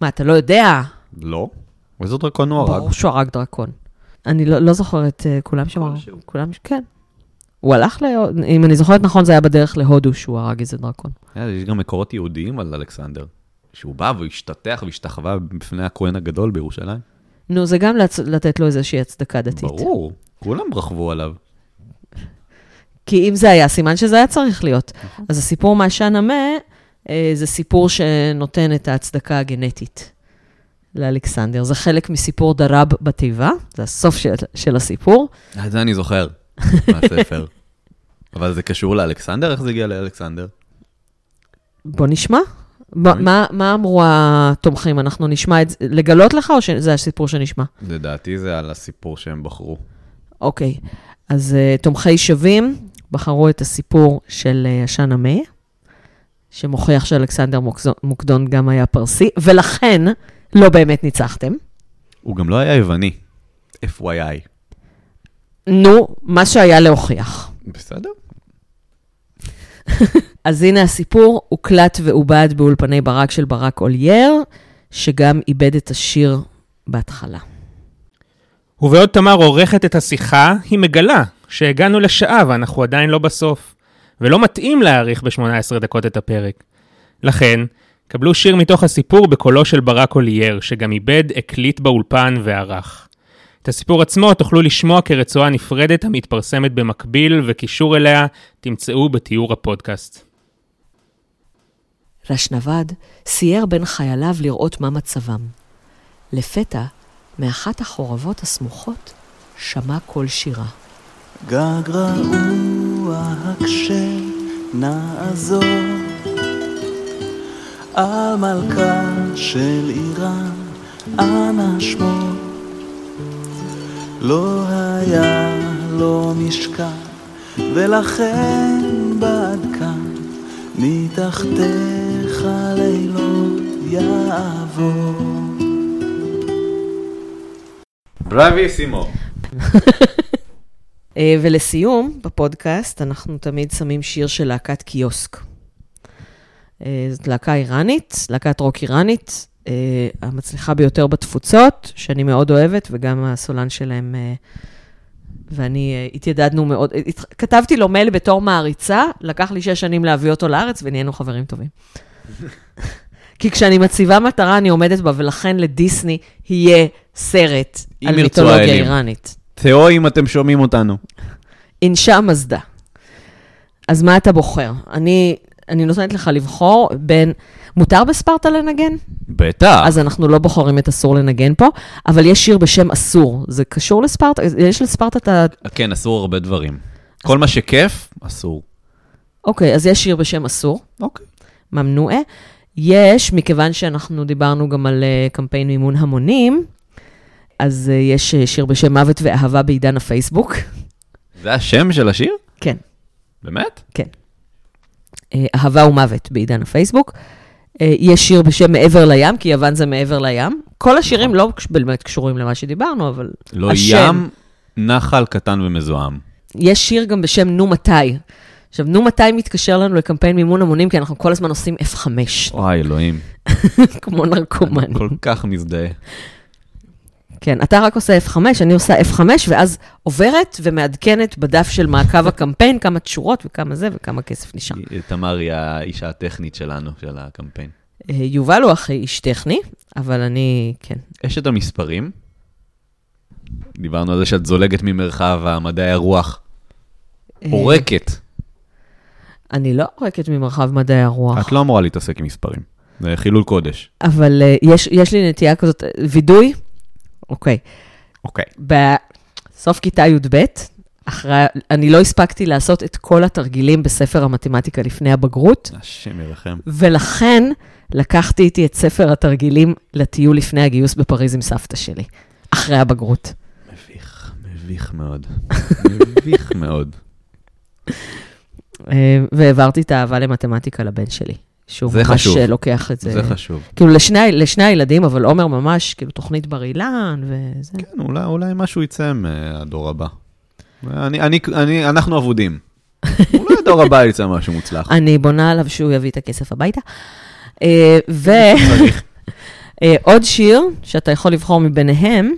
מה, אתה לא יודע? לא. איזה דרקון הוא הרג? ברור שהוא הרג דרקון. אני לא, לא זוכרת, uh, כולם שם. כולם, כן. הוא הלך ל... אם אני זוכרת נכון, זה היה בדרך להודו שהוא הרג איזה דרקון. אה, יש גם מקורות יהודיים על אלכסנדר. שהוא בא והשתטח והשתחווה בפני הכהן הגדול בירושלים. נו, זה גם לצ... לתת לו איזושהי הצדקה דתית. ברור, כולם רכבו עליו. כי אם זה היה, סימן שזה היה צריך להיות. אז הסיפור מהעשן המה, אה, זה סיפור שנותן את ההצדקה הגנטית לאלכסנדר. זה חלק מסיפור דרב בתיבה, זה הסוף של, של הסיפור. את זה אני זוכר, מהספר. אבל זה קשור לאלכסנדר? איך זה הגיע לאלכסנדר? בוא נשמע. ב- מה, מה אמרו התומכים? אנחנו נשמע את זה, לגלות לך או שזה הסיפור שנשמע? לדעתי זה על הסיפור שהם בחרו. אוקיי, אז uh, תומכי שווים בחרו את הסיפור של uh, עשן המה, שמוכיח שאלכסנדר מוקדון גם היה פרסי, ולכן לא באמת ניצחתם. הוא גם לא היה יווני. FYI. נו, מה שהיה להוכיח. בסדר. אז הנה הסיפור, הוקלט ועובד באולפני ברק של ברק אולייר, שגם איבד את השיר בהתחלה. ובעוד תמר עורכת את השיחה, היא מגלה שהגענו לשעה ואנחנו עדיין לא בסוף, ולא מתאים להאריך ב-18 דקות את הפרק. לכן, קבלו שיר מתוך הסיפור בקולו של ברק אולייר, שגם עיבד, הקליט באולפן וערך. את הסיפור עצמו תוכלו לשמוע כרצועה נפרדת המתפרסמת במקביל, וקישור אליה תמצאו בתיאור הפודקאסט. רשנבד סייר בין חייליו לראות מה מצבם. לפתע, מאחת החורבות הסמוכות, שמע קול שירה. גג רעוע הקשה נעזור על מלכה של איראן אנא שמור לא היה לו משכן ולכן בד כאן מתחתיך לילות יעבור בראביסימו. אה, ולסיום, בפודקאסט, אנחנו תמיד שמים שיר של להקת קיוסק. אה, זאת להקה איראנית, להקת רוק איראנית, אה, המצליחה ביותר בתפוצות, שאני מאוד אוהבת, וגם הסולן שלהם אה, ואני אה, התיידדנו מאוד. כתבתי לו מייל בתור מעריצה, לקח לי שש שנים להביא אותו לארץ, ונהיינו חברים טובים. כי כשאני מציבה מטרה, אני עומדת בה, ולכן לדיסני יהיה סרט על מיתולוגיה. איראנית. תאו אם אתם שומעים אותנו. אינשה מזדה. אז מה אתה בוחר? אני, אני נותנת לך לבחור בין... מותר בספרטה לנגן? בטח. אז אנחנו לא בוחרים את אסור לנגן פה, אבל יש שיר בשם אסור. זה קשור לספרטה? יש לספרטה את ה... כן, אסור הרבה דברים. כל מה שכיף, אסור. אוקיי, אז יש שיר בשם אסור. אוקיי. ממנועה. יש, מכיוון שאנחנו דיברנו גם על אה, קמפיין מימון המונים, אז אה, יש אה, שיר בשם מוות ואהבה בעידן הפייסבוק. זה השם של השיר? כן. באמת? כן. אה, אהבה ומוות בעידן הפייסבוק. אה, יש שיר בשם מעבר לים, כי יוון זה מעבר לים. כל השירים לא באמת קשורים למה שדיברנו, אבל לא השם. ים, נחל קטן ומזוהם. יש שיר גם בשם נו מתי. עכשיו, נו מתי מתקשר לנו לקמפיין מימון המונים, כי אנחנו כל הזמן עושים F5, וואי, אלוהים. כמו נרקומן. כל כך מזדהה. כן, אתה רק עושה F5, אני עושה F5, ואז עוברת ומעדכנת בדף של מעקב הקמפיין כמה תשורות וכמה זה וכמה כסף נשאר. תמר היא האישה הטכנית שלנו, של הקמפיין. אה, יובל הוא הכי איש טכני, אבל אני, כן. יש את המספרים. דיברנו על זה שאת זולגת ממרחב המדעי הרוח. אה, עורקת. אני לא עורקת ממרחב מדעי הרוח. את לא אמורה להתעסק עם מספרים. זה חילול קודש. אבל uh, יש, יש לי נטייה כזאת, וידוי, אוקיי. אוקיי. בסוף כיתה י"ב, אחרי, אני לא הספקתי לעשות את כל התרגילים בספר המתמטיקה לפני הבגרות, השם ירחם. ולכן לקחתי איתי את ספר התרגילים לטיול לפני הגיוס בפריז עם סבתא שלי, אחרי הבגרות. מביך, מביך מאוד. מביך מאוד. אה, והעברתי את האהבה למתמטיקה לבן שלי, שהוא זה ממש חשוב. אה, לוקח את זה. זה חשוב. כאילו לשני, לשני הילדים, אבל עומר ממש, כאילו תוכנית בר אילן וזה. כן, אולי, אולי משהו יצא מהדור הבא. אני, אני, אני, אנחנו אבודים. אולי הדור הבא יצא משהו מוצלח. אני בונה עליו שהוא יביא את הכסף הביתה. אה, צריך. ועוד שיר שאתה יכול לבחור מביניהם,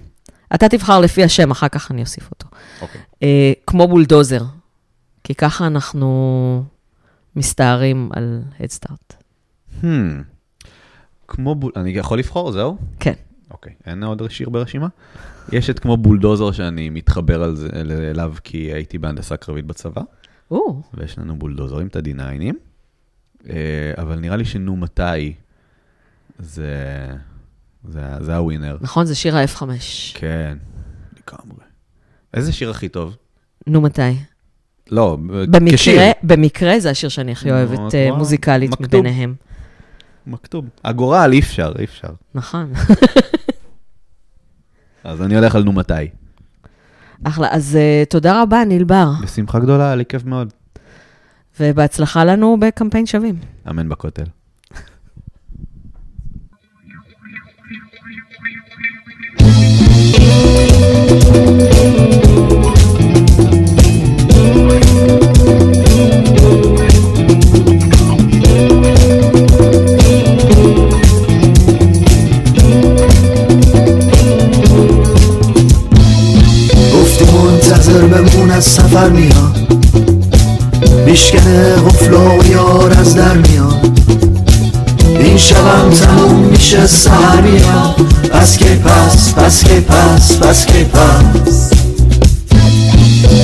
אתה תבחר לפי השם, אחר כך אני אוסיף אותו. אוקיי. אה, כמו בולדוזר, כי ככה אנחנו מסתערים על הדסטארט. Hmm. כמו בול... אני יכול לבחור, זהו? כן. אוקיי, אין עוד שיר ברשימה? יש את כמו בולדוזר שאני מתחבר על זה, אליו כי הייתי בהנדסה קרבית בצבא, או, ויש לנו בולדוזרים, את ה-D9, אה, אבל נראה לי שנו מתי זה, זה, זה הווינר. נכון, זה שיר ה-F5. כן, לגמרי. איזה שיר הכי טוב? נו, מתי? לא, כשיר. במקרה, במקרה זה השיר שאני הכי אוהבת אה? מוזיקלית. מביניהם. מכתוב. הגורל, אי אפשר, אי אפשר. נכון. אז אני הולך על נו מתי. אחלה, אז uh, תודה רבה, ניל בר. בשמחה גדולה, היה לי כיף מאוד. ובהצלחה לנו בקמפיין שווים. אמן בכותל. سهر میاد پس که پس پس که پس پس که پس.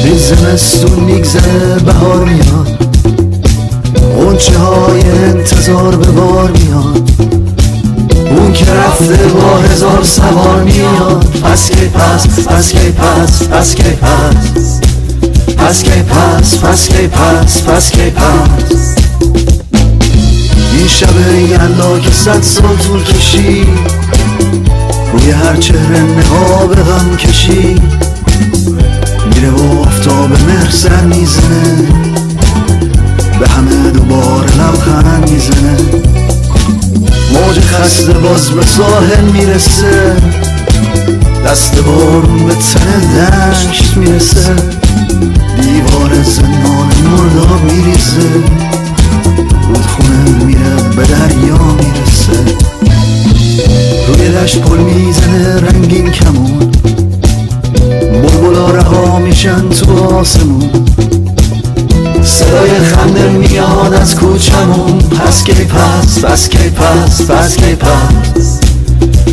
این زمستون میگذره بهار میاد. غنچه های انتظار به بار میاد. اون که رفته با هزار سوار میاد. پس که پس پس که پس پس که پس. پس که پس پس که پس پس که پس. این شب یلا که صد سال طول کشید. روی هر چهره نقاب غم کشید. میره و آفتاب مهر سر می‌زنه. به همه دوباره لبخند می‌زنه. موج خسته باز به ساحل می‌رسه. دست بارون به تن دشت می‌رسه. دیوار زندان مرداب میریزه. رودخونه میره به دریا می‌رسه. روی دشت پل می‌زنه رنگین کمون. بلبلا رها میشن تو آسمون. صدای خنده میاد از کوچمون. پس کی پس پس کی پس پس کی پس.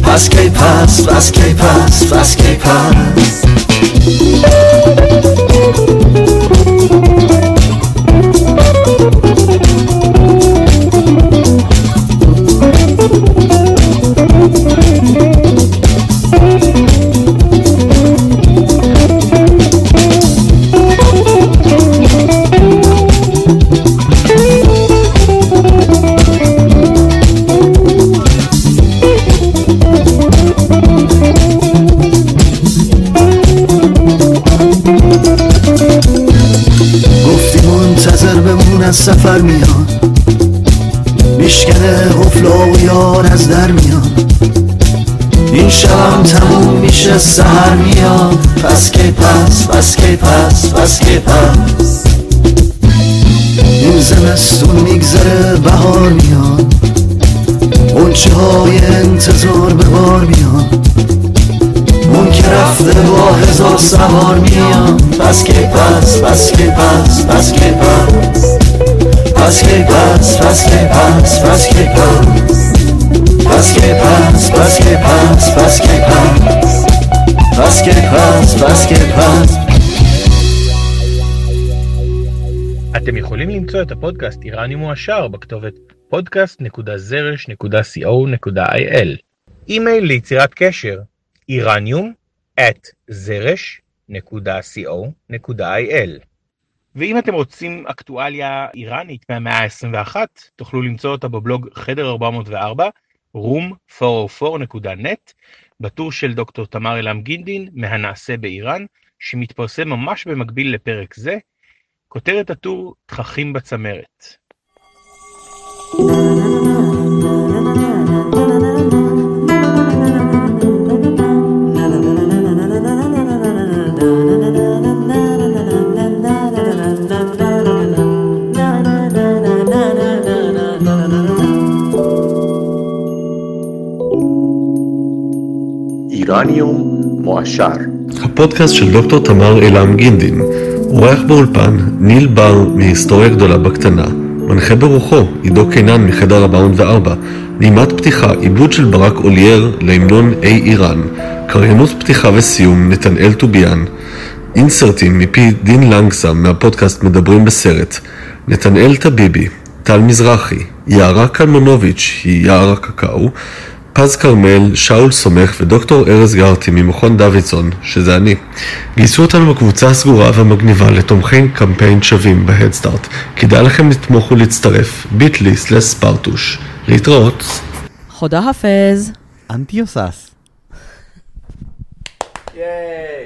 پس کی پس پس کی پس پس کی پس. گفتی سفر میاد میشکنه قفلا و یار از در میاد این شبم تموم میشه سهر میاد. پس که پس پس که پس پس که پس. این زمستون میگذره بهار میاد. غنچه های انتظار به بار میاد. اون که رفته با هزار سوار میاد. پس که پس پس که پس پس که پس. Was geht was, was geht was, was geht was? Was geht was, was geht was, was geht was? Was geht was, was geht was? אתם יכולים למצוא את הפודקאסט איראני מועשר בכתובת podcast.zrsh.co.il אימייל ליצירת קשר איראניום at zrsh.co.il ואם אתם רוצים אקטואליה איראנית מהמאה ה-21 תוכלו למצוא אותה בבלוג חדר 404 room404.net בטור של דוקטור תמר אלעם גינדין מהנעשה באיראן שמתפרסם ממש במקביל לפרק זה כותרת הטור תככים בצמרת. איראניום מועשר הפודקאסט של דוקטור תמר אילם גינדין. אורח באולפן ניל בר מהיסטוריה גדולה בקטנה. מנחה ברוחו עידו קינן מחדר 404. נעימת פתיחה עיבוד של ברק אולייר להמנון אי איראן. קריינות פתיחה וסיום נתנאל טוביאן. אינסרטים מפי דין לנגסם מהפודקאסט מדברים בסרט. נתנאל טביבי. טל מזרחי. יערה קלמונוביץ' היא יערה קקאו. פז כרמל, שאול סומך ודוקטור ארז גרטי ממכון דוידסון, שזה אני, גייסו אותנו בקבוצה הסגורה והמגניבה לתומכי קמפיין שווים בהדסטארט. כדאי לכם לתמוך ולהצטרף, ביטלי סלס ספרטוש. להתראות. חודה חפז. אנטיוסס. ייי.